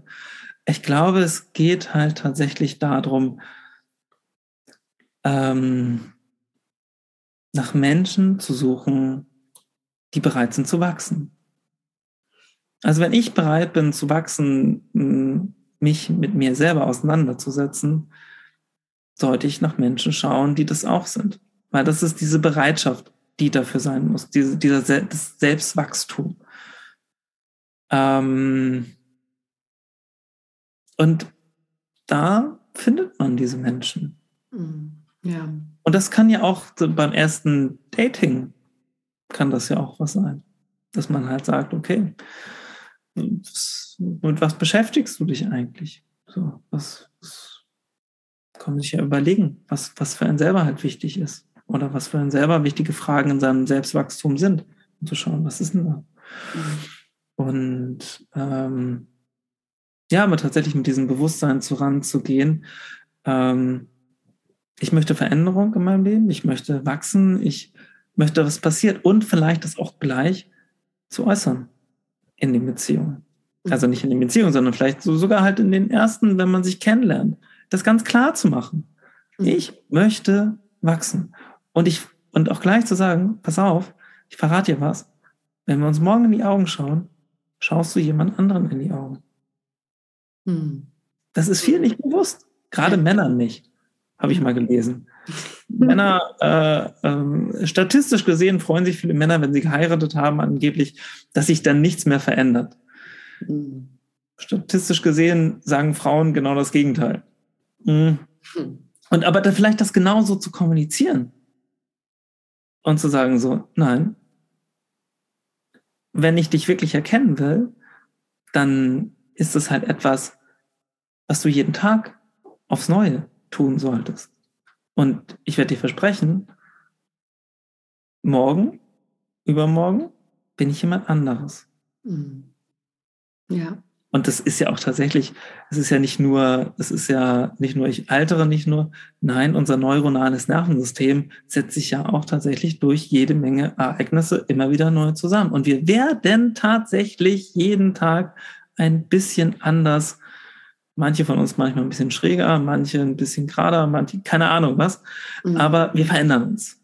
S1: Ich glaube, es geht halt tatsächlich darum, ähm, nach Menschen zu suchen, die bereit sind zu wachsen. Also wenn ich bereit bin zu wachsen, mich mit mir selber auseinanderzusetzen, sollte ich nach Menschen schauen, die das auch sind. Weil das ist diese Bereitschaft, die dafür sein muss, diese, dieser das Selbstwachstum. Ähm und da findet man diese Menschen.
S2: Mhm. Ja.
S1: Und das kann ja auch beim ersten Dating, kann das ja auch was sein. Dass man halt sagt, okay, mit was beschäftigst du dich eigentlich? So, was, was kann man sich ja überlegen, was, was für einen selber halt wichtig ist. Oder was für einen selber wichtige Fragen in seinem Selbstwachstum sind. Und zu schauen, was ist denn da? Mhm. Und ähm, ja, aber tatsächlich mit diesem Bewusstsein zu ranzugehen, ähm, ich möchte Veränderung in meinem Leben, ich möchte wachsen, ich möchte, was passiert und vielleicht das auch gleich zu äußern in den Beziehungen. Also nicht in den Beziehungen, sondern vielleicht so sogar halt in den ersten, wenn man sich kennenlernt, das ganz klar zu machen. Mhm. Ich möchte wachsen. Und ich, und auch gleich zu sagen, pass auf, ich verrate dir was. Wenn wir uns morgen in die Augen schauen, schaust du jemand anderen in die Augen. Mhm. Das ist viel nicht bewusst. Gerade Männern nicht. Habe ich mal gelesen. Männer, äh, äh, statistisch gesehen freuen sich viele Männer, wenn sie geheiratet haben, angeblich, dass sich dann nichts mehr verändert. Mhm. Statistisch gesehen sagen Frauen genau das Gegenteil. Mhm. Und aber da vielleicht das genauso zu kommunizieren und zu sagen so, nein, wenn ich dich wirklich erkennen will, dann ist es halt etwas, was du jeden Tag aufs Neue tun solltest. Und ich werde dir versprechen, morgen, übermorgen bin ich jemand anderes. Mhm.
S2: Ja.
S1: Und das ist ja auch tatsächlich, es ist ja nicht nur, es ist ja nicht nur, ich altere nicht nur, nein, unser neuronales Nervensystem setzt sich ja auch tatsächlich durch jede Menge Ereignisse immer wieder neu zusammen. Und wir werden tatsächlich jeden Tag ein bisschen anders Manche von uns manchmal ein bisschen schräger, manche ein bisschen gerader, manche, keine Ahnung was. Mhm. Aber wir verändern uns.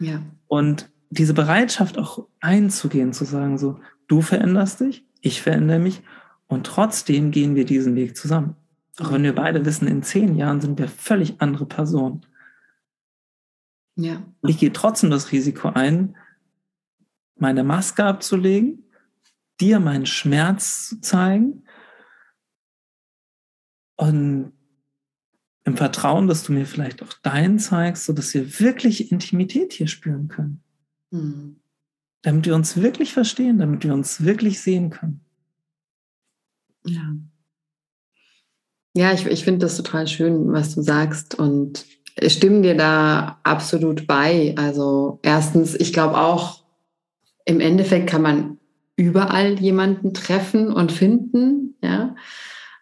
S2: Ja.
S1: Und diese Bereitschaft auch einzugehen, zu sagen so, du veränderst dich, ich verändere mich und trotzdem gehen wir diesen Weg zusammen. Auch wenn wir beide wissen, in zehn Jahren sind wir völlig andere Personen.
S2: Ja.
S1: Ich gehe trotzdem das Risiko ein, meine Maske abzulegen, dir meinen Schmerz zu zeigen, und im Vertrauen, dass du mir vielleicht auch deinen zeigst, sodass wir wirklich Intimität hier spüren können. Mhm. Damit wir uns wirklich verstehen, damit wir uns wirklich sehen können.
S2: Ja. Ja, ich, ich finde das total schön, was du sagst. Und stimme dir da absolut bei. Also erstens, ich glaube auch, im Endeffekt kann man überall jemanden treffen und finden. Ja.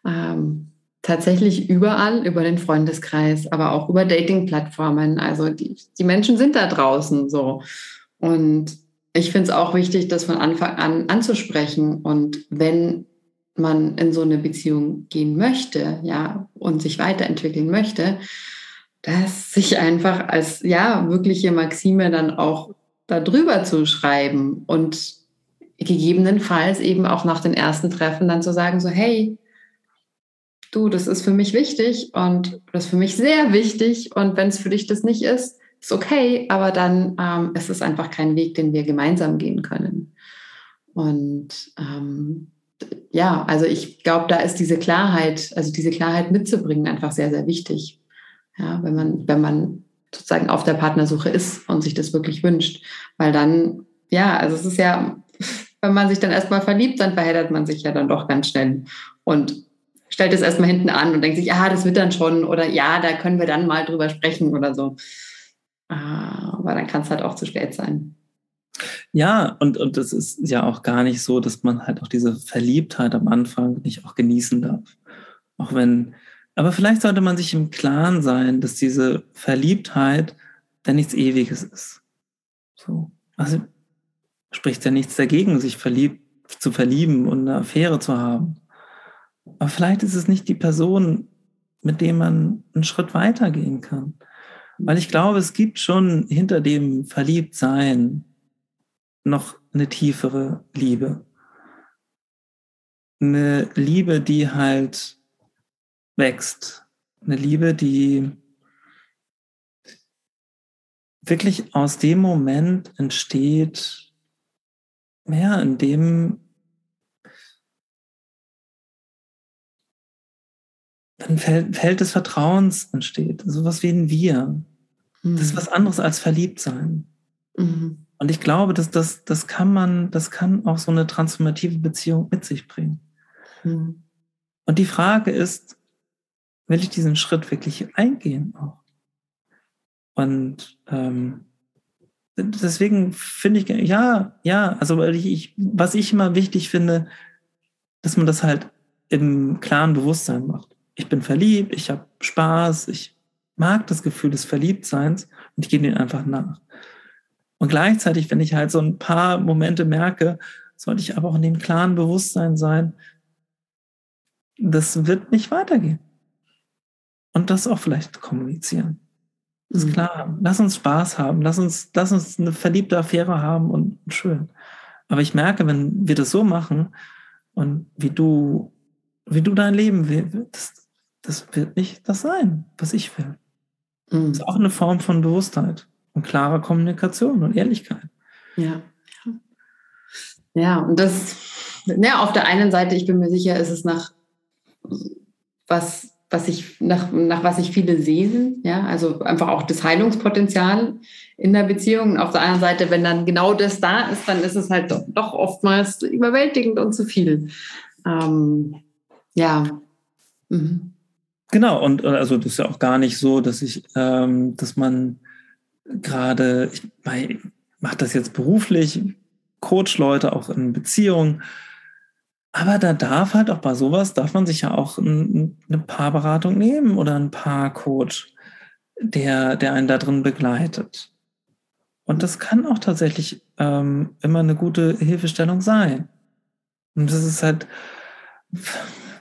S2: Ähm, tatsächlich überall über den Freundeskreis, aber auch über Dating-Plattformen. Also die, die Menschen sind da draußen so. Und ich finde es auch wichtig, das von Anfang an anzusprechen. Und wenn man in so eine Beziehung gehen möchte, ja, und sich weiterentwickeln möchte, dass sich einfach als ja wirkliche Maxime dann auch darüber zu schreiben und gegebenenfalls eben auch nach den ersten Treffen dann zu sagen, so hey, du, das ist für mich wichtig und das ist für mich sehr wichtig und wenn es für dich das nicht ist, ist okay, aber dann ähm, ist es einfach kein Weg, den wir gemeinsam gehen können. Und ähm, ja, also ich glaube, da ist diese Klarheit, also diese Klarheit mitzubringen, einfach sehr, sehr wichtig. Ja, wenn man, wenn man sozusagen auf der Partnersuche ist und sich das wirklich wünscht. Weil dann, ja, also es ist ja, wenn man sich dann erstmal verliebt, dann verheddert man sich ja dann doch ganz schnell. Und stellt es erstmal hinten an und denkt sich, ja, das wird dann schon oder ja, da können wir dann mal drüber sprechen oder so. Ah, aber dann kann es halt auch zu spät sein.
S1: Ja, und, und das ist ja auch gar nicht so, dass man halt auch diese Verliebtheit am Anfang nicht auch genießen darf. Auch wenn, aber vielleicht sollte man sich im Klaren sein, dass diese Verliebtheit dann nichts Ewiges ist. So. Also spricht ja nichts dagegen, sich verliebt, zu verlieben und eine Affäre zu haben. Aber vielleicht ist es nicht die Person, mit dem man einen Schritt weitergehen kann. Weil ich glaube, es gibt schon hinter dem Verliebtsein noch eine tiefere Liebe. Eine Liebe, die halt wächst. Eine Liebe, die wirklich aus dem Moment entsteht, ja, in dem ein Feld, Feld des Vertrauens entsteht, sowas wie ein Wir. Mhm. Das ist mhm. was anderes als verliebt sein. Mhm. Und ich glaube, dass das, das kann man, das kann auch so eine transformative Beziehung mit sich bringen. Mhm. Und die Frage ist, will ich diesen Schritt wirklich eingehen auch? Und ähm, deswegen finde ich, ja, ja, also weil ich, ich, was ich immer wichtig finde, dass man das halt im klaren Bewusstsein macht. Ich bin verliebt, ich habe Spaß, ich mag das Gefühl des Verliebtseins und ich gehe dem einfach nach. Und gleichzeitig, wenn ich halt so ein paar Momente merke, sollte ich aber auch in dem klaren Bewusstsein sein, das wird nicht weitergehen. Und das auch vielleicht kommunizieren. Ist mhm. klar. Lass uns Spaß haben. Lass uns, lass uns eine verliebte Affäre haben und schön. Aber ich merke, wenn wir das so machen und wie du, wie du dein Leben willst, das wird nicht das sein, was ich will. Mhm. Das ist auch eine Form von Bewusstheit und klarer Kommunikation und Ehrlichkeit.
S2: Ja. Ja, und das, ja, auf der einen Seite, ich bin mir sicher, ist es nach was was ich, nach, nach was sich viele sehen, ja, also einfach auch das Heilungspotenzial in der Beziehung. Und auf der anderen Seite, wenn dann genau das da ist, dann ist es halt doch, doch oftmals überwältigend und zu viel. Ähm, ja.
S1: Mhm. Genau, und also das ist ja auch gar nicht so, dass ich, ähm, dass man gerade, ich mache das jetzt beruflich, coach Leute auch in Beziehungen aber da darf halt auch bei sowas, darf man sich ja auch ein, eine Paarberatung nehmen oder ein Paarcoach, der, der einen da drin begleitet. Und das kann auch tatsächlich ähm, immer eine gute Hilfestellung sein. Und das ist halt,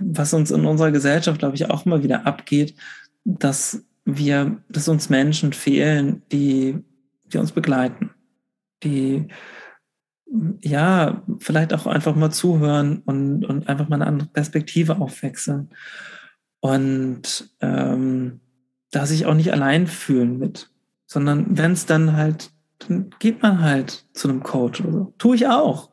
S1: was uns in unserer Gesellschaft, glaube ich, auch immer wieder abgeht, dass wir, dass uns Menschen fehlen, die, die uns begleiten, die, ja, vielleicht auch einfach mal zuhören und, und einfach mal eine andere Perspektive aufwechseln. Und ähm, da sich auch nicht allein fühlen mit, sondern wenn es dann halt, dann geht man halt zu einem Coach oder so. Tue ich auch.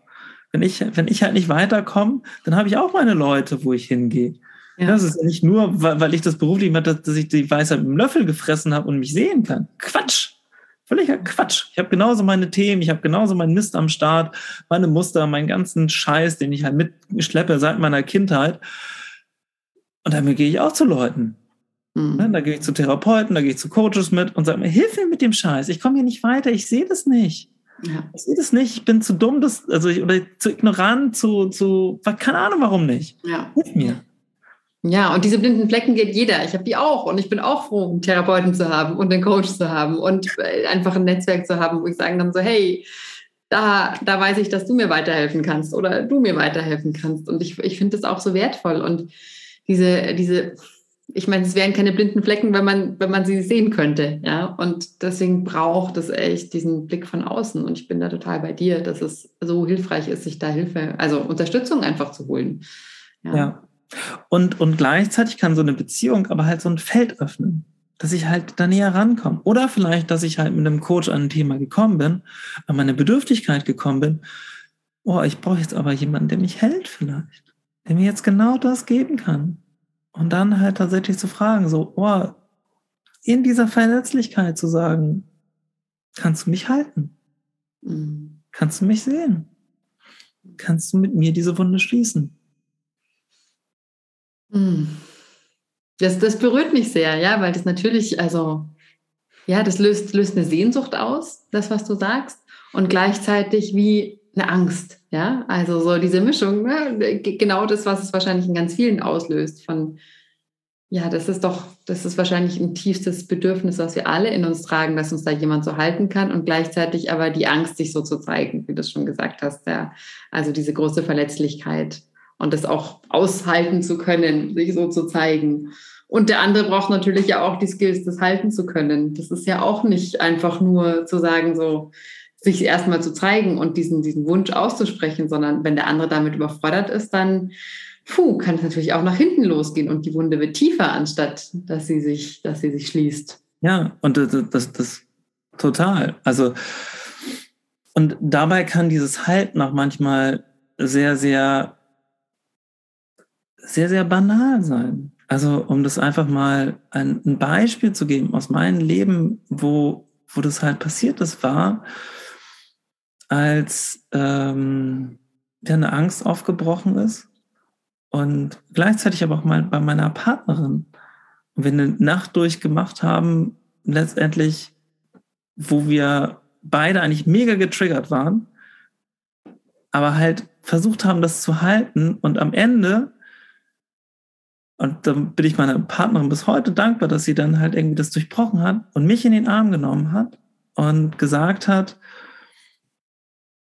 S1: Wenn ich, wenn ich halt nicht weiterkomme, dann habe ich auch meine Leute, wo ich hingehe. Ja. Das ist nicht nur, weil, weil ich das beruflich mache, dass, dass ich die Weisheit mit dem Löffel gefressen habe und mich sehen kann. Quatsch! Völliger Quatsch. Ich habe genauso meine Themen, ich habe genauso meinen Mist am Start, meine Muster, meinen ganzen Scheiß, den ich halt mitschleppe seit meiner Kindheit. Und damit gehe ich auch zu Leuten. Mhm. Da gehe ich zu Therapeuten, da gehe ich zu Coaches mit und sage mir, hilf mir mit dem Scheiß. Ich komme hier nicht weiter, ich sehe das nicht. Ja. Ich sehe das nicht, ich bin zu dumm, das, also ich, oder zu ignorant, zu, zu, keine Ahnung, warum nicht. Ja. Hilf mir.
S2: Ja, und diese blinden Flecken geht jeder. Ich habe die auch und ich bin auch froh, einen Therapeuten zu haben und einen Coach zu haben und äh, einfach ein Netzwerk zu haben, wo ich sagen kann so, hey, da, da weiß ich, dass du mir weiterhelfen kannst oder du mir weiterhelfen kannst. Und ich, ich finde das auch so wertvoll. Und diese, diese, ich meine, es wären keine blinden Flecken, wenn man, wenn man sie sehen könnte. Ja, und deswegen braucht es echt diesen Blick von außen. Und ich bin da total bei dir, dass es so hilfreich ist, sich da Hilfe, also Unterstützung einfach zu holen.
S1: ja. ja. Und, und gleichzeitig kann so eine Beziehung aber halt so ein Feld öffnen, dass ich halt da näher rankomme. Oder vielleicht, dass ich halt mit einem Coach an ein Thema gekommen bin, an meine Bedürftigkeit gekommen bin. Oh, ich brauche jetzt aber jemanden, der mich hält vielleicht, der mir jetzt genau das geben kann. Und dann halt tatsächlich zu fragen, so, oh, in dieser Verletzlichkeit zu sagen, kannst du mich halten? Mhm. Kannst du mich sehen? Kannst du mit mir diese Wunde schließen?
S2: Hm. Das, das berührt mich sehr, ja, weil das natürlich, also, ja, das löst, löst eine Sehnsucht aus, das, was du sagst. und gleichzeitig wie eine Angst. Ja, also so diese Mischung, ne? genau das, was es wahrscheinlich in ganz vielen auslöst von ja, das ist doch, das ist wahrscheinlich ein tiefstes Bedürfnis, was wir alle in uns tragen, dass uns da jemand so halten kann und gleichzeitig aber die Angst, sich so zu zeigen, wie du es schon gesagt hast. Ja. Also diese große Verletzlichkeit und das auch aushalten zu können, sich so zu zeigen. Und der andere braucht natürlich ja auch die Skills, das halten zu können. Das ist ja auch nicht einfach nur zu sagen, so sich erstmal zu zeigen und diesen, diesen Wunsch auszusprechen, sondern wenn der andere damit überfordert ist, dann puh, kann es natürlich auch nach hinten losgehen und die Wunde wird tiefer, anstatt dass sie sich, dass sie sich schließt.
S1: Ja, und das, das, das total. Also, und dabei kann dieses Halten auch manchmal sehr, sehr, sehr, sehr banal sein. Also, um das einfach mal ein, Beispiel zu geben aus meinem Leben, wo, wo das halt passiert ist, war, als ähm, ja, eine Angst aufgebrochen ist und gleichzeitig aber auch mal bei meiner Partnerin. Und wir eine Nacht durchgemacht haben, letztendlich, wo wir beide eigentlich mega getriggert waren, aber halt versucht haben, das zu halten. Und am Ende, und da bin ich meiner Partnerin bis heute dankbar, dass sie dann halt irgendwie das durchbrochen hat und mich in den Arm genommen hat und gesagt hat,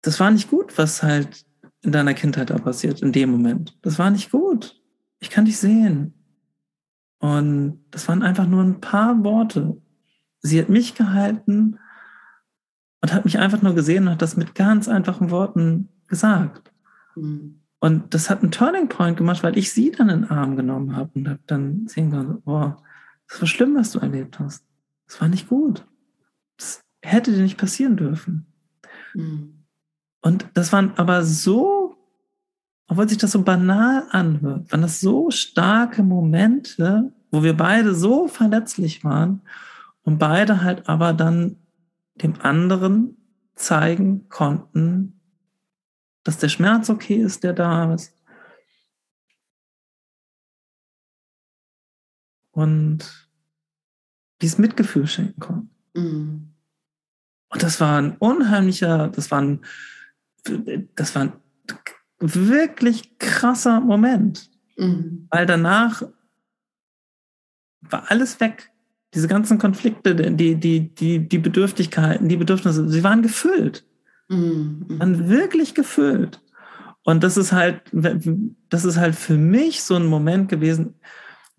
S1: das war nicht gut, was halt in deiner Kindheit da passiert, in dem Moment. Das war nicht gut. Ich kann dich sehen. Und das waren einfach nur ein paar Worte. Sie hat mich gehalten und hat mich einfach nur gesehen und hat das mit ganz einfachen Worten gesagt. Mhm. Und das hat einen Turning Point gemacht, weil ich sie dann in den Arm genommen habe und habe dann sehen können, boah, das war schlimm, was du erlebt hast. Das war nicht gut. Das hätte dir nicht passieren dürfen. Mhm. Und das waren aber so, obwohl sich das so banal anhört, waren das so starke Momente, wo wir beide so verletzlich waren und beide halt aber dann dem anderen zeigen konnten, dass der Schmerz okay ist, der da ist. Und dieses Mitgefühl schenken konnten. Mhm. Und das war ein unheimlicher, das war ein das war ein wirklich krasser Moment. Mhm. Weil danach war alles weg. Diese ganzen Konflikte, die, die, die, die Bedürftigkeiten, die Bedürfnisse, sie waren gefüllt. Mhm. Waren wirklich gefüllt. Und das ist halt, das ist halt für mich so ein Moment gewesen,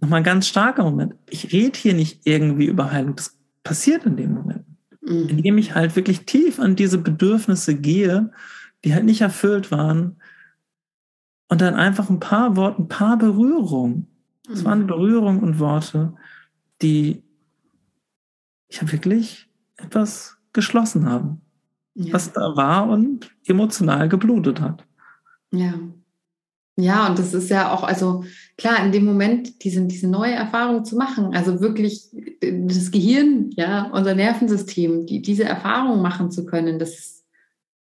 S1: nochmal ein ganz starker Moment. Ich rede hier nicht irgendwie über Heilung. Das passiert in dem Moment. Mhm. Indem ich halt wirklich tief an diese Bedürfnisse gehe die halt nicht erfüllt waren. Und dann einfach ein paar Worte, ein paar Berührungen. Es waren mhm. Berührungen und Worte, die ich wirklich etwas geschlossen haben, ja. was da war und emotional geblutet hat.
S2: Ja. Ja, und das ist ja auch, also klar, in dem Moment diese, diese neue Erfahrung zu machen, also wirklich das Gehirn, ja, unser Nervensystem, die, diese Erfahrung machen zu können, das,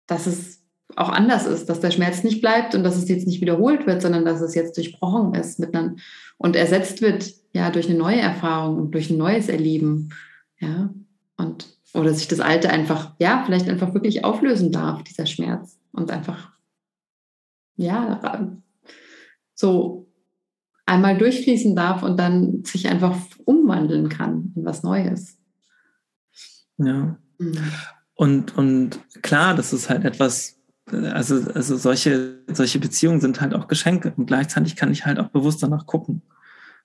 S2: das ist auch anders ist, dass der Schmerz nicht bleibt und dass es jetzt nicht wiederholt wird, sondern dass es jetzt durchbrochen ist mit einem, und ersetzt wird ja durch eine neue Erfahrung und durch ein neues Erleben, ja, und oder sich das Alte einfach, ja, vielleicht einfach wirklich auflösen darf, dieser Schmerz und einfach, ja, so einmal durchfließen darf und dann sich einfach umwandeln kann in was Neues.
S1: Ja. Mhm. Und, und klar, das ist halt etwas, also, also solche, solche Beziehungen sind halt auch Geschenke und gleichzeitig kann ich halt auch bewusst danach gucken.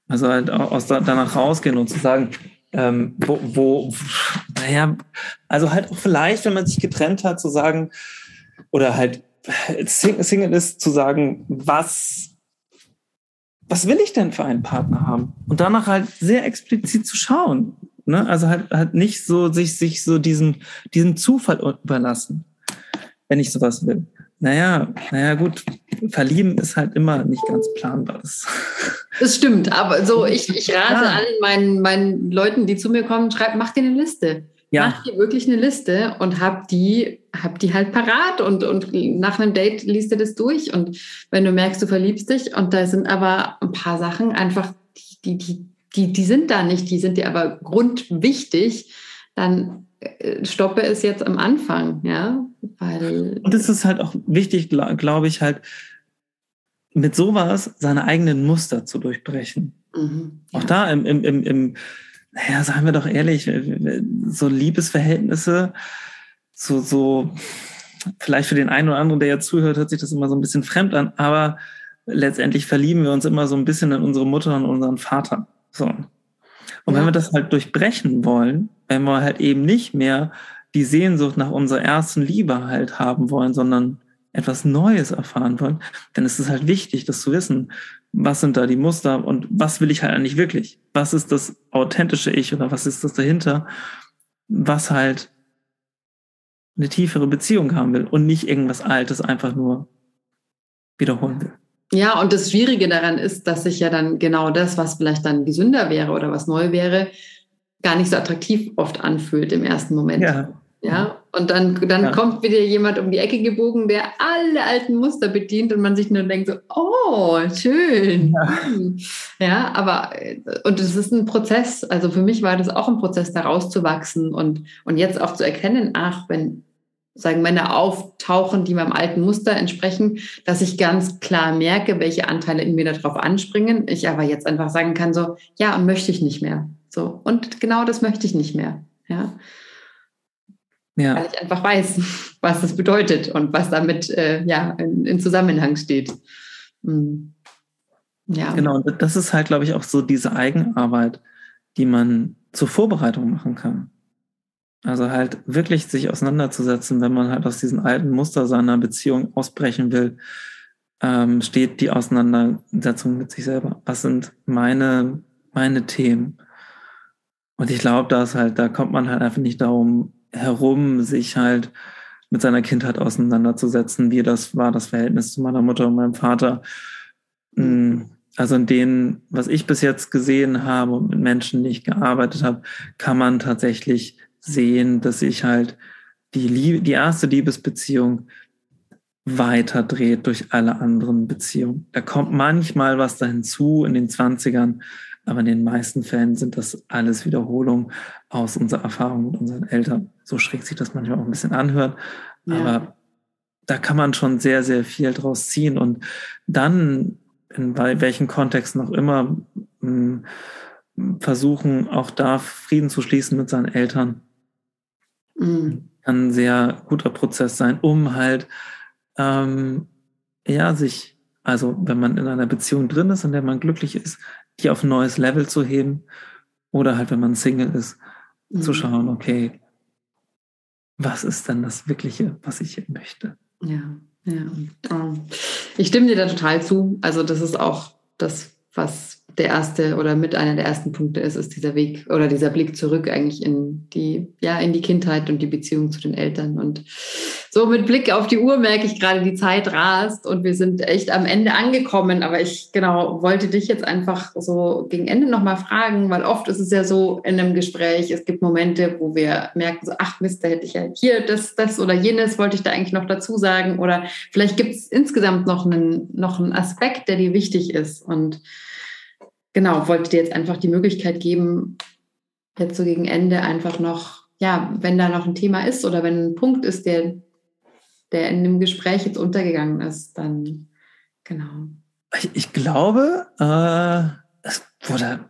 S1: Also halt auch aus danach rausgehen und zu sagen, ähm, wo, wo, naja, also halt auch vielleicht, wenn man sich getrennt hat, zu sagen, oder halt Single ist, zu sagen, was, was will ich denn für einen Partner haben? Und danach halt sehr explizit zu schauen. Ne? Also halt, halt nicht so sich, sich so diesen, diesen Zufall überlassen wenn ich sowas will. Naja, naja, gut, verlieben ist halt immer nicht ganz planbar.
S2: Das, das stimmt, aber so, ich, ich rate ja. allen meinen, meinen Leuten, die zu mir kommen, schreib, mach dir eine Liste. Ja. Mach dir wirklich eine Liste und hab die, hab die halt parat und, und nach einem Date liest du das durch und wenn du merkst, du verliebst dich und da sind aber ein paar Sachen einfach, die, die, die, die sind da nicht, die sind dir aber grundwichtig, dann äh, stoppe es jetzt am Anfang, ja,
S1: Weil und es ist halt auch wichtig, glaube ich, halt mit sowas seine eigenen Muster zu durchbrechen. Mhm, ja. Auch da im, im, im, im, naja, sagen wir doch ehrlich, so Liebesverhältnisse, so, so, vielleicht für den einen oder anderen, der jetzt zuhört, hört sich das immer so ein bisschen fremd an, aber letztendlich verlieben wir uns immer so ein bisschen in unsere Mutter und unseren Vater. So. Und ja. wenn wir das halt durchbrechen wollen, wenn wir halt eben nicht mehr die Sehnsucht nach unserer ersten Liebe halt haben wollen, sondern etwas Neues erfahren wollen, dann ist es halt wichtig, das zu wissen. Was sind da die Muster und was will ich halt eigentlich wirklich? Was ist das authentische Ich oder was ist das dahinter, was halt eine tiefere Beziehung haben will und nicht irgendwas Altes einfach nur wiederholen will.
S2: Ja, und das Schwierige daran ist, dass sich ja dann genau das, was vielleicht dann gesünder wäre oder was neu wäre, gar nicht so attraktiv oft anfühlt im ersten Moment. Ja. Ja, und dann, dann ja. kommt wieder jemand um die Ecke gebogen, der alle alten Muster bedient und man sich nur denkt so, oh, schön. Ja, ja aber, und es ist ein Prozess. Also für mich war das auch ein Prozess, da rauszuwachsen und, und jetzt auch zu erkennen, ach, wenn, sagen Männer auftauchen, die meinem alten Muster entsprechen, dass ich ganz klar merke, welche Anteile in mir darauf anspringen. Ich aber jetzt einfach sagen kann, so, ja, und möchte ich nicht mehr. So, und genau das möchte ich nicht mehr. Ja. Ja. Weil ich einfach weiß, was das bedeutet und was damit äh, ja, in, in, Zusammenhang steht. Mhm.
S1: Ja. Genau, und das ist halt, glaube ich, auch so diese Eigenarbeit, die man zur Vorbereitung machen kann. Also halt wirklich sich auseinanderzusetzen, wenn man halt aus diesen alten Muster seiner Beziehung ausbrechen will, ähm, steht die Auseinandersetzung mit sich selber. Was sind meine, meine Themen? Und ich glaube, da ist halt, da kommt man halt einfach nicht darum herum, sich halt mit seiner Kindheit auseinanderzusetzen, wie das war, das Verhältnis zu meiner Mutter und meinem Vater. Mm, also in denen, was ich bis jetzt gesehen habe und mit Menschen, die ich gearbeitet habe, kann man tatsächlich sehen, dass sich halt die, Liebe, die erste Liebesbeziehung weiter dreht durch alle anderen Beziehungen. Da kommt manchmal was da hinzu in den 20ern, aber in den meisten Fällen sind das alles Wiederholungen aus unserer Erfahrung mit unseren Eltern. So schräg sich das manchmal auch ein bisschen anhört, ja. aber da kann man schon sehr, sehr viel draus ziehen und dann in welchen Kontexten auch immer hm, versuchen, auch da Frieden zu schließen mit seinen Eltern Mhm. Kann ein sehr guter Prozess sein, um halt ähm, ja sich, also wenn man in einer Beziehung drin ist, in der man glücklich ist, die auf ein neues Level zu heben oder halt, wenn man Single ist, mhm. zu schauen, okay, was ist denn das Wirkliche, was ich möchte?
S2: Ja, ja. Oh. Ich stimme dir da total zu. Also das ist auch das, was der erste oder mit einer der ersten Punkte ist, ist dieser Weg oder dieser Blick zurück eigentlich in die, ja, in die Kindheit und die Beziehung zu den Eltern. Und so mit Blick auf die Uhr merke ich gerade, die Zeit rast und wir sind echt am Ende angekommen. Aber ich genau wollte dich jetzt einfach so gegen Ende nochmal fragen, weil oft ist es ja so in einem Gespräch, es gibt Momente, wo wir merken, so, ach Mist, da hätte ich ja hier das, das oder jenes wollte ich da eigentlich noch dazu sagen. Oder vielleicht gibt es insgesamt noch einen, noch einen Aspekt, der dir wichtig ist. Und genau, wollte dir jetzt einfach die Möglichkeit geben, jetzt so gegen Ende einfach noch, ja, wenn da noch ein Thema ist oder wenn ein Punkt ist, der, der in dem Gespräch jetzt untergegangen ist, dann genau.
S1: Ich, ich glaube, äh, es wurde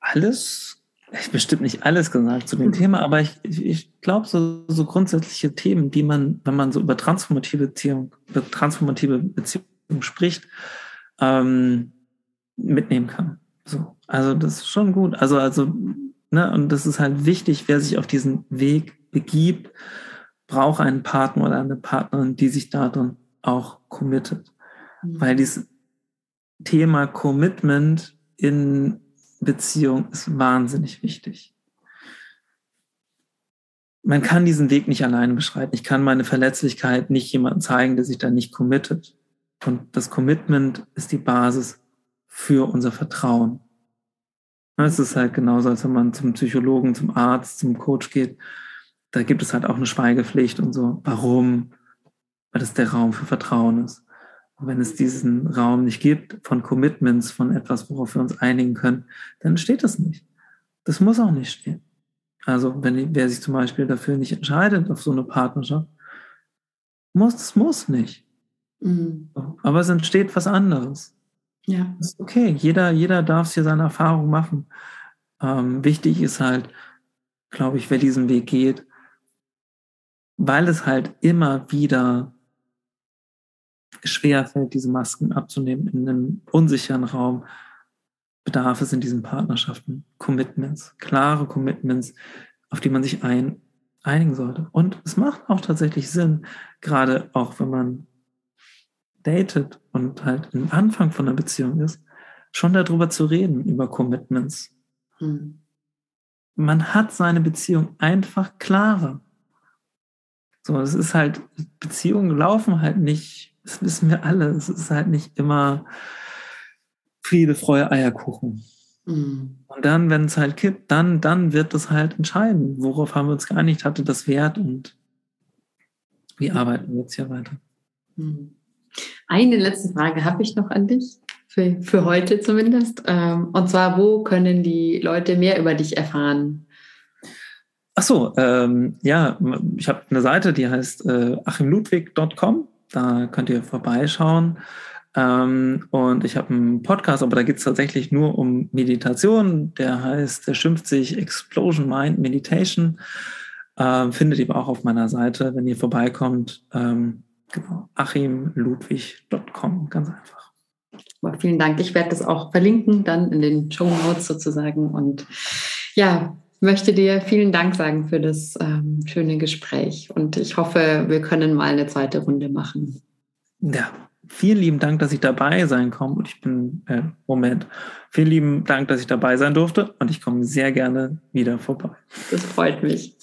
S1: alles, bestimmt nicht alles gesagt zu dem mhm. Thema, aber ich, ich, glaube, so, so grundsätzliche Themen, die man, wenn man so über transformative Beziehung, über transformative Beziehungen spricht, ähm, mitnehmen kann. So, also das ist schon gut. Also, also, ne, und das ist halt wichtig, wer sich auf diesen Weg begibt, braucht einen Partner oder eine Partnerin, die sich darin auch committet. Mhm. Weil dieses Thema Commitment in Beziehung ist wahnsinnig wichtig. Man kann diesen Weg nicht alleine beschreiten. Ich kann meine Verletzlichkeit nicht jemandem zeigen, der sich da nicht committet. Und das Commitment ist die Basis für unser Vertrauen. Es ist halt genauso, als wenn man zum Psychologen, zum Arzt, zum Coach geht. Da gibt es halt auch eine Schweigepflicht und so. Warum? Weil das der Raum für Vertrauen ist. Und wenn es diesen Raum nicht gibt von Commitments, von etwas, worauf wir uns einigen können, dann steht das nicht. Das muss auch nicht stehen. Also wenn wer sich zum Beispiel dafür nicht entscheidet auf so eine Partnerschaft, Muss, es muss nicht. Mhm. Aber es entsteht was anderes. Ja. Das ist okay. Jeder, jeder darf hier seine Erfahrung machen. Ähm, wichtig ist halt, glaube ich, wer diesen Weg geht, weil es halt immer wieder schwer fällt, diese Masken abzunehmen in einem unsicheren Raum, bedarf es in diesen Partnerschaften Commitments, klare Commitments, auf die man sich ein, einigen sollte. Und es macht auch tatsächlich Sinn, gerade auch wenn man datet und halt im Anfang von einer Beziehung ist, schon darüber zu reden, über Commitments. Hm. Man hat seine Beziehung einfach klarer. So, es ist halt, Beziehungen laufen halt nicht, das wissen wir alle, es ist halt nicht immer Friede, Freude, Eierkuchen. Mhm. Und dann, wenn es halt kippt, dann, dann wird es halt entscheiden, worauf haben wir uns geeinigt, hatte das Wert und wie arbeiten wir jetzt hier weiter.
S2: Mhm. Eine letzte Frage habe ich noch an dich, für, für heute zumindest. Ähm, und zwar, wo können die Leute mehr über dich erfahren?
S1: Ach so, ähm, ja, ich habe eine Seite, die heißt äh, achimludwig.com. Da könnt ihr vorbeischauen. Ähm, und ich habe einen Podcast, aber da geht es tatsächlich nur um Meditation. Der heißt, der schimpft sich Explosion Mind Meditation. Ähm, findet ihr auch auf meiner Seite, wenn ihr vorbeikommt. Ähm, genau, achimludwig.com, ganz einfach.
S2: vielen Dank. Ich werde das auch verlinken, dann in den Show Notes sozusagen. Und ja, möchte dir vielen Dank sagen für das ähm, schöne Gespräch. Und ich hoffe, wir können mal eine zweite Runde machen.
S1: Ja, vielen lieben Dank, dass ich dabei sein komme. Und ich bin, äh, Moment, vielen lieben Dank, dass ich dabei sein durfte. Und ich komme sehr gerne wieder vorbei.
S2: Das freut mich.